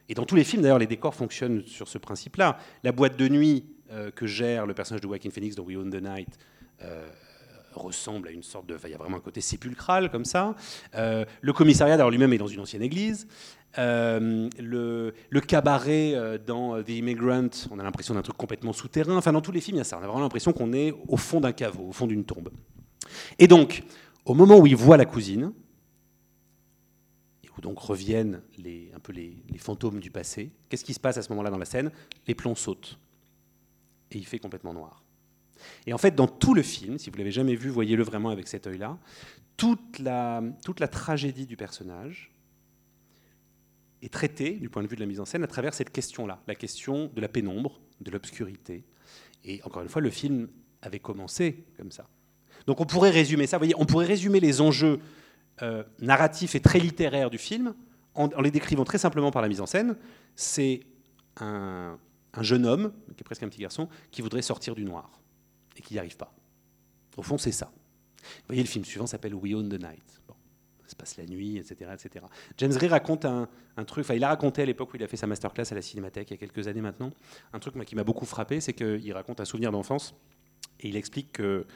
Et dans tous les films, d'ailleurs, les décors fonctionnent sur ce principe-là. La boîte de nuit euh, que gère le personnage de Joaquin Phoenix dans We Own the Night euh, ressemble à une sorte de... Il y a vraiment un côté sépulcral comme ça. Euh, le commissariat, d'ailleurs, lui-même est dans une ancienne église. Euh, le, le cabaret euh, dans The Immigrant, on a l'impression d'un truc complètement souterrain. Enfin, dans tous les films, il y a ça. On a vraiment l'impression qu'on est au fond d'un caveau, au fond d'une tombe. Et donc, au moment où il voit la cousine, et où donc reviennent un peu les fantômes du passé, qu'est-ce qui se passe à ce moment-là dans la scène? Les plombs sautent. Et il fait complètement noir. Et en fait, dans tout le film, si vous l'avez jamais vu, voyez-le vraiment avec cet œil-là, toute la, toute la tragédie du personnage est traitée, du point de vue de la mise en scène, à travers cette question-là, la question de la pénombre, de l'obscurité. Et encore une fois, le film avait commencé comme ça. Donc on pourrait résumer ça, vous voyez, on pourrait résumer les enjeux euh, narratifs et très littéraires du film en, en les décrivant très simplement par la mise en scène. C'est un, un jeune homme, qui est presque un petit garçon, qui voudrait sortir du noir et qui n'y arrive pas. Au fond, c'est ça. Vous voyez, le film suivant s'appelle We Own the Night. Bon, ça se passe la nuit, etc. etc. James Gray raconte un, truc, enfin, il a raconté à l'époque où il a fait sa masterclass à la Cinémathèque, il y a quelques années maintenant, un truc qui m'a beaucoup frappé, c'est qu'il raconte un souvenir d'enfance et il explique que.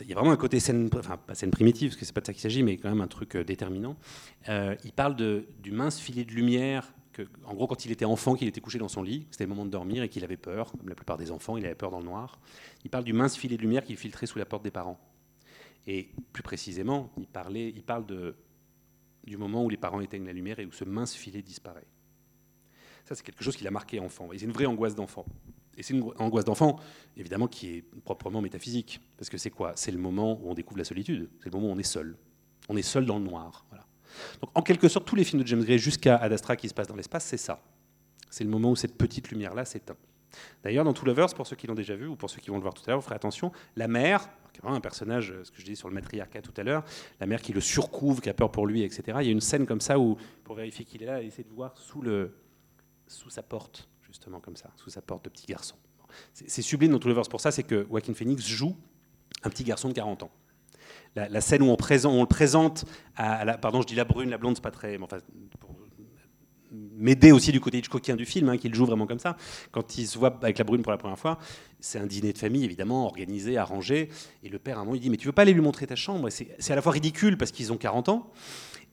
il y a vraiment un côté scène, enfin pas scène primitive, parce que c'est pas de ça qu'il s'agit, mais quand même un truc euh, déterminant. Euh, il parle du mince filet de lumière en gros, quand il était enfant, qu'il était couché dans son lit, c'était le moment de dormir et qu'il avait peur, comme la plupart des enfants, il avait peur dans le noir. Il parle du mince filet de lumière qu'il filtrait sous la porte des parents. Et plus précisément, il, parle du moment où les parents éteignent la lumière et où ce mince filet disparaît. Ça, c'est quelque chose qui l'a marqué enfant. C'est une vraie angoisse d'enfant. Et c'est une angoisse d'enfant, évidemment, qui est proprement métaphysique. Parce que c'est quoi? C'est le moment où on découvre la solitude. C'est le moment où on est seul. On est seul dans le noir. Donc, en quelque sorte, tous les films de James Gray jusqu'à Ad Astra qui se passe dans l'espace, c'est ça. C'est le moment où cette petite lumière-là s'éteint. D'ailleurs, dans Two Lovers, pour ceux qui l'ont déjà vu ou pour ceux qui vont le voir tout à l'heure, vous ferez attention, la mère, un personnage, euh, ce que je disais sur le matriarcat tout à l'heure, la mère qui le surcouvre, qui a peur pour lui, etc. Il y a une scène comme ça où, pour vérifier qu'il est là, elle essaie de voir sous, le, sous sa porte, justement comme ça, sous sa porte de petit garçon. C'est c'est sublime dans Two Lovers pour ça, c'est que Joaquin Phoenix joue un petit garçon de 40 ans. La, scène où on, le présente à, la, pardon, je dis la brune, la blonde, c'est pas très, m'aider aussi du côté Hitchcockien du film, hein, qu'il joue vraiment comme ça. Quand il se voit avec la brune pour la première fois, c'est un dîner de famille, évidemment, organisé, arrangé. Et le père, à un moment, il dit Mais tu veux pas aller lui montrer ta chambre? C'est à la fois ridicule parce qu'ils ont 40 ans,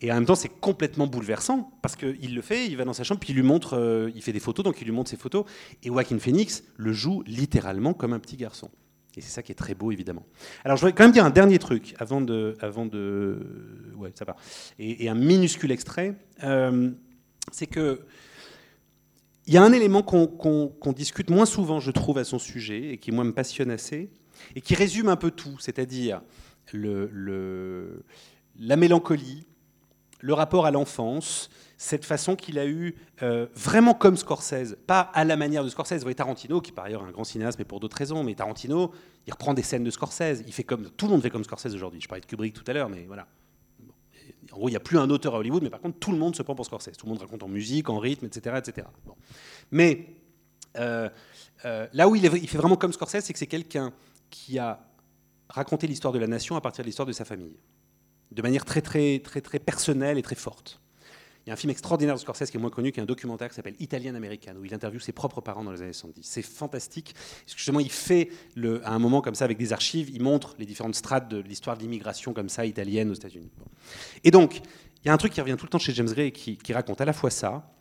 et en même temps, c'est complètement bouleversant parce qu'il le fait, il va dans sa chambre, puis il lui montre, euh, il fait des photos, donc il lui montre ses photos. Et Joaquin Phoenix le joue littéralement comme un petit garçon. Et c'est ça qui est très beau, évidemment. Alors, je voudrais quand même dire un dernier truc avant de. Avant de ouais, ça va. Et, un minuscule extrait. Euh, c'est que. Il y a un élément qu'on discute moins souvent, je trouve, à son sujet, et qui, moi, me passionne assez, et qui résume un peu tout, c'est-à-dire la mélancolie, le rapport à l'enfance, cette façon qu'il a eu euh, vraiment comme Scorsese, pas à la manière de Scorsese. Vous voyez Tarantino, qui par ailleurs est un grand cinéaste, mais pour d'autres raisons, mais Tarantino, il reprend des scènes de Scorsese, il fait comme tout le monde fait comme Scorsese aujourd'hui. Je parlais de Kubrick tout à l'heure, mais voilà. En gros, il n'y a plus un auteur à Hollywood, mais par contre, tout le monde se prend pour Scorsese. Tout le monde raconte en musique, en rythme, etc. etc. Mais euh, euh, là où il fait vraiment comme Scorsese, c'est que c'est quelqu'un qui a raconté l'histoire de la nation à partir de l'histoire de sa famille. De manière très, très, très, très personnelle et très forte. Il y a un film extraordinaire de Scorsese qui est moins connu, qui est un documentaire qui s'appelle Italian American, où il interviewe ses propres parents dans les années 70. C'est fantastique. Parce justement, il fait, à un moment comme ça, avec des archives, il montre les différentes strates de l'histoire de l'immigration comme ça, italienne aux États-Unis. Et donc, il y a un truc qui revient tout le temps chez James Gray qui, qui raconte à la fois ça,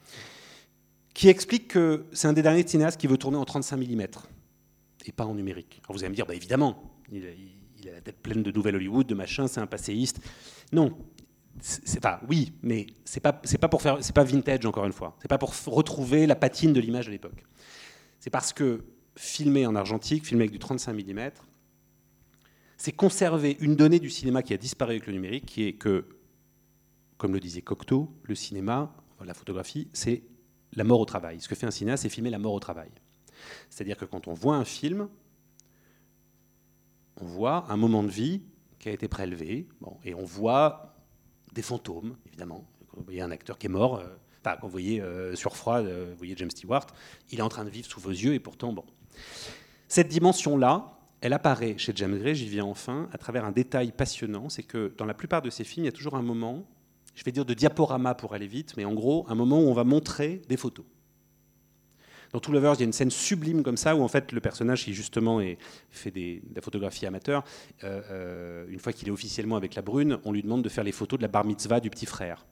qui explique que c'est un des derniers cinéastes qui veut tourner en 35 mm et pas en numérique. Alors vous allez me dire, bah évidemment, il, il a la tête pleine de nouvelles Hollywood, de machin, c'est un passéiste. Non, c'est pas oui, mais c'est pas pas pour faire c'est pas vintage encore une fois. C'est pas pour retrouver la patine de l'image de l'époque. C'est parce que filmer en argentique, filmer avec du 35 mm, c'est conserver une donnée du cinéma qui a disparu avec le numérique, qui est que, comme le disait Cocteau, le cinéma, la photographie, c'est la mort au travail. Ce que fait un cinéaste, c'est filmer la mort au travail. C'est-à-dire que quand on voit un film, on voit un moment de vie qui a été prélevé, et on voit des fantômes, évidemment. Quand vous voyez un acteur qui est mort, euh, enfin, quand vous voyez euh, sur froid, euh, vous voyez James Stewart, il est en train de vivre sous vos yeux, et pourtant, bon. Cette dimension-là, elle apparaît chez James Gray, j'y viens enfin, à travers un détail passionnant, c'est que dans la plupart de ses films, il y a toujours un moment, je vais dire de diaporama pour aller vite, mais en gros, un moment où on va montrer des photos. Dans Two Lovers, il y a une scène sublime comme ça où en fait le personnage qui justement fait de la photographie amateur, euh, euh, une fois qu'il est officiellement avec la brune, on lui demande de faire les photos de la bar mitzvah du petit frère.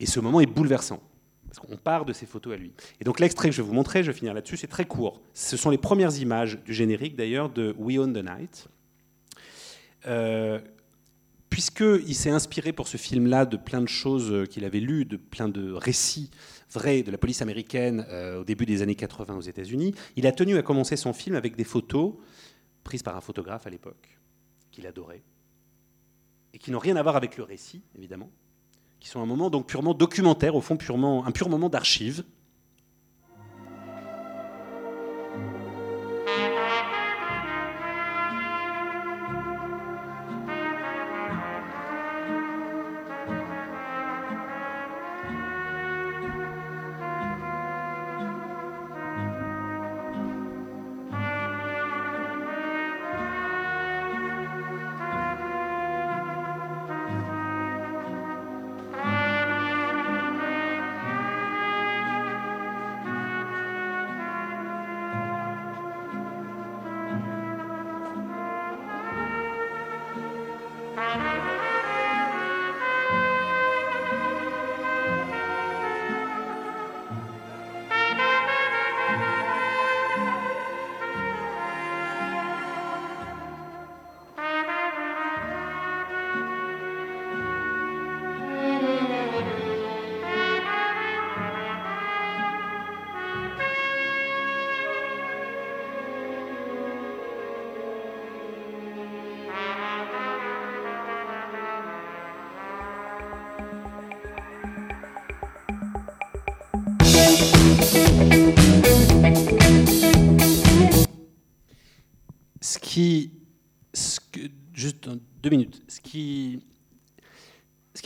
Et ce moment est bouleversant. Parce qu'on part de ces photos à lui. Et donc l'extrait que je vais vous montrer, je vais finir là-dessus, c'est très court. Ce sont les premières images du générique d'ailleurs de We Own the Night. Euh, Puisqu'il s'est inspiré pour ce film-là de plein de choses qu'il avait lues, de plein de récits vrai de la police américaine euh, au début des années 80 aux États-Unis, il a tenu à commencer son film avec des photos prises par un photographe à l'époque, qu'il adorait, et qui n'ont rien à voir avec le récit, évidemment, qui sont un moment donc purement documentaire, au fond purement, un pur moment d'archive,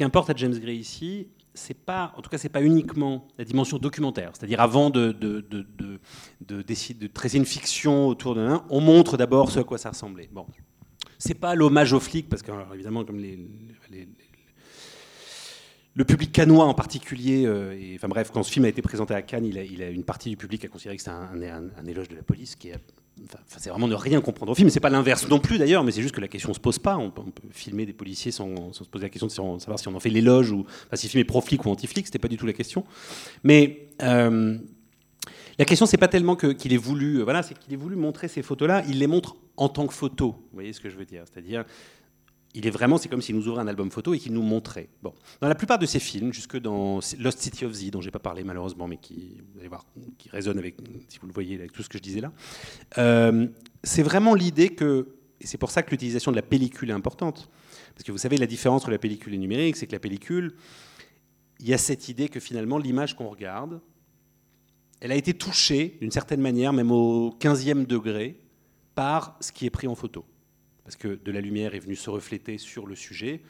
qui importe à James Gray ici, c'est pas, en tout cas, c'est pas uniquement la dimension documentaire. C'est-à-dire, avant de, de, de, de, de, de traiter une fiction autour d'un, on montre d'abord ce à quoi ça ressemblait. Bon, c'est pas l'hommage aux flics, parce que évidemment, comme le public canois en particulier, euh, enfin bref, quand ce film a été présenté à Cannes, il a, a une partie du public a considéré que c'était un, un, un, éloge de la police, qui est, c'est vraiment ne rien comprendre au film. C'est pas l'inverse non plus d'ailleurs, mais c'est juste que la question se pose pas. On peut, filmer des policiers sans, se poser la question de savoir si on en fait l'éloge ou si le film est pro-flic ou anti-flic. C'était pas du tout la question. Mais euh, la question, c'est pas tellement qu'il qu ait voulu, voilà, c'est qu'il ait voulu montrer ces photos-là. Il les montre en tant que photos. Vous voyez ce que je veux dire? C'est-à-dire il est vraiment, c'est comme s'il nous ouvrait un album photo et qu'il nous montrait. Bon. Dans la plupart de ses films, jusque dans Lost City of Z, dont j'ai pas parlé malheureusement, mais qui, vous allez voir, qui résonne avec, si vous le voyez, avec tout ce que je disais là, euh, c'est vraiment l'idée que, et c'est pour ça que l'utilisation de la pellicule est importante, parce que vous savez, la différence entre la pellicule et le numérique, c'est que la pellicule, il y a cette idée que finalement, l'image qu'on regarde, elle a été touchée, d'une certaine manière, même au 15e degré, par ce qui est pris en photo parce que de la lumière est venue se refléter sur le sujet.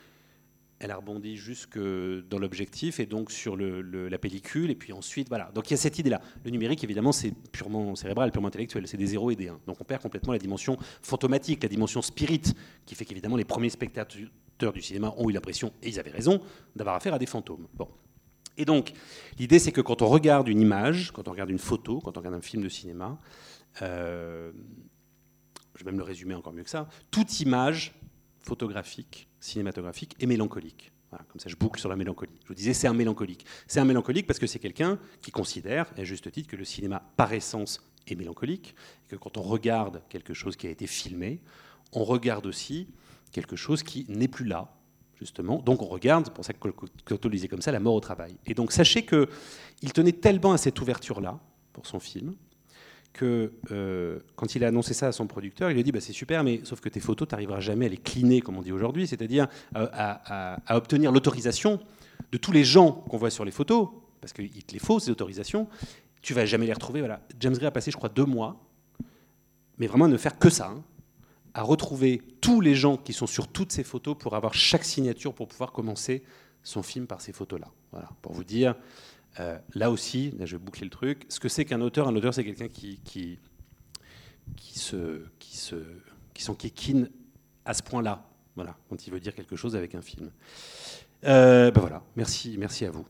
Elle a rebondi jusque dans l'objectif et donc sur la pellicule. Et puis ensuite, voilà. Donc il y a cette idée-là. Le numérique, évidemment, c'est purement cérébral, purement intellectuel. C'est des 0 et des 1. Donc on perd complètement la dimension fantomatique, la dimension spirit, qui fait qu'évidemment les premiers spectateurs du cinéma ont eu l'impression, et ils avaient raison, d'avoir affaire à des fantômes. Bon. Et donc, l'idée, c'est que quand on regarde une image, quand on regarde une photo, quand on regarde un film de cinéma, euh, je vais même le résumer encore mieux que ça, toute image photographique, cinématographique est mélancolique. Comme ça, je boucle sur la mélancolie. Je vous disais, c'est un mélancolique. C'est un mélancolique parce que c'est quelqu'un qui considère, à juste titre, que le cinéma, par essence, est mélancolique, et que quand on regarde quelque chose qui a été filmé, on regarde aussi quelque chose qui n'est plus là, justement. Donc on regarde, c'est pour ça que Cloto le disait comme ça, la mort au travail. Et donc sachez qu'il tenait tellement à cette ouverture-là, pour son film, que euh, quand il a annoncé ça à son producteur, il lui a dit bah, c'est super, mais sauf que tes photos, tu n'arriveras jamais à les cleaner, comme on dit aujourd'hui, c'est-à-dire à, obtenir l'autorisation de tous les gens qu'on voit sur les photos, parce qu'il te les faut, ces autorisations, tu vas jamais les retrouver. Voilà. James Gray a passé, je crois, deux mois, mais vraiment à ne faire que ça, hein, à retrouver tous les gens qui sont sur toutes ces photos pour avoir chaque signature pour pouvoir commencer son film par ces photos-là. Voilà, pour vous dire euh, là aussi, je vais boucler le truc, ce que c'est qu'un auteur, un auteur c'est quelqu'un qui, qui, qui, se, qui, se, qui s'enquiquine à ce point-là, voilà, quand il veut dire quelque chose avec un film. Euh, ben voilà, merci, merci à vous.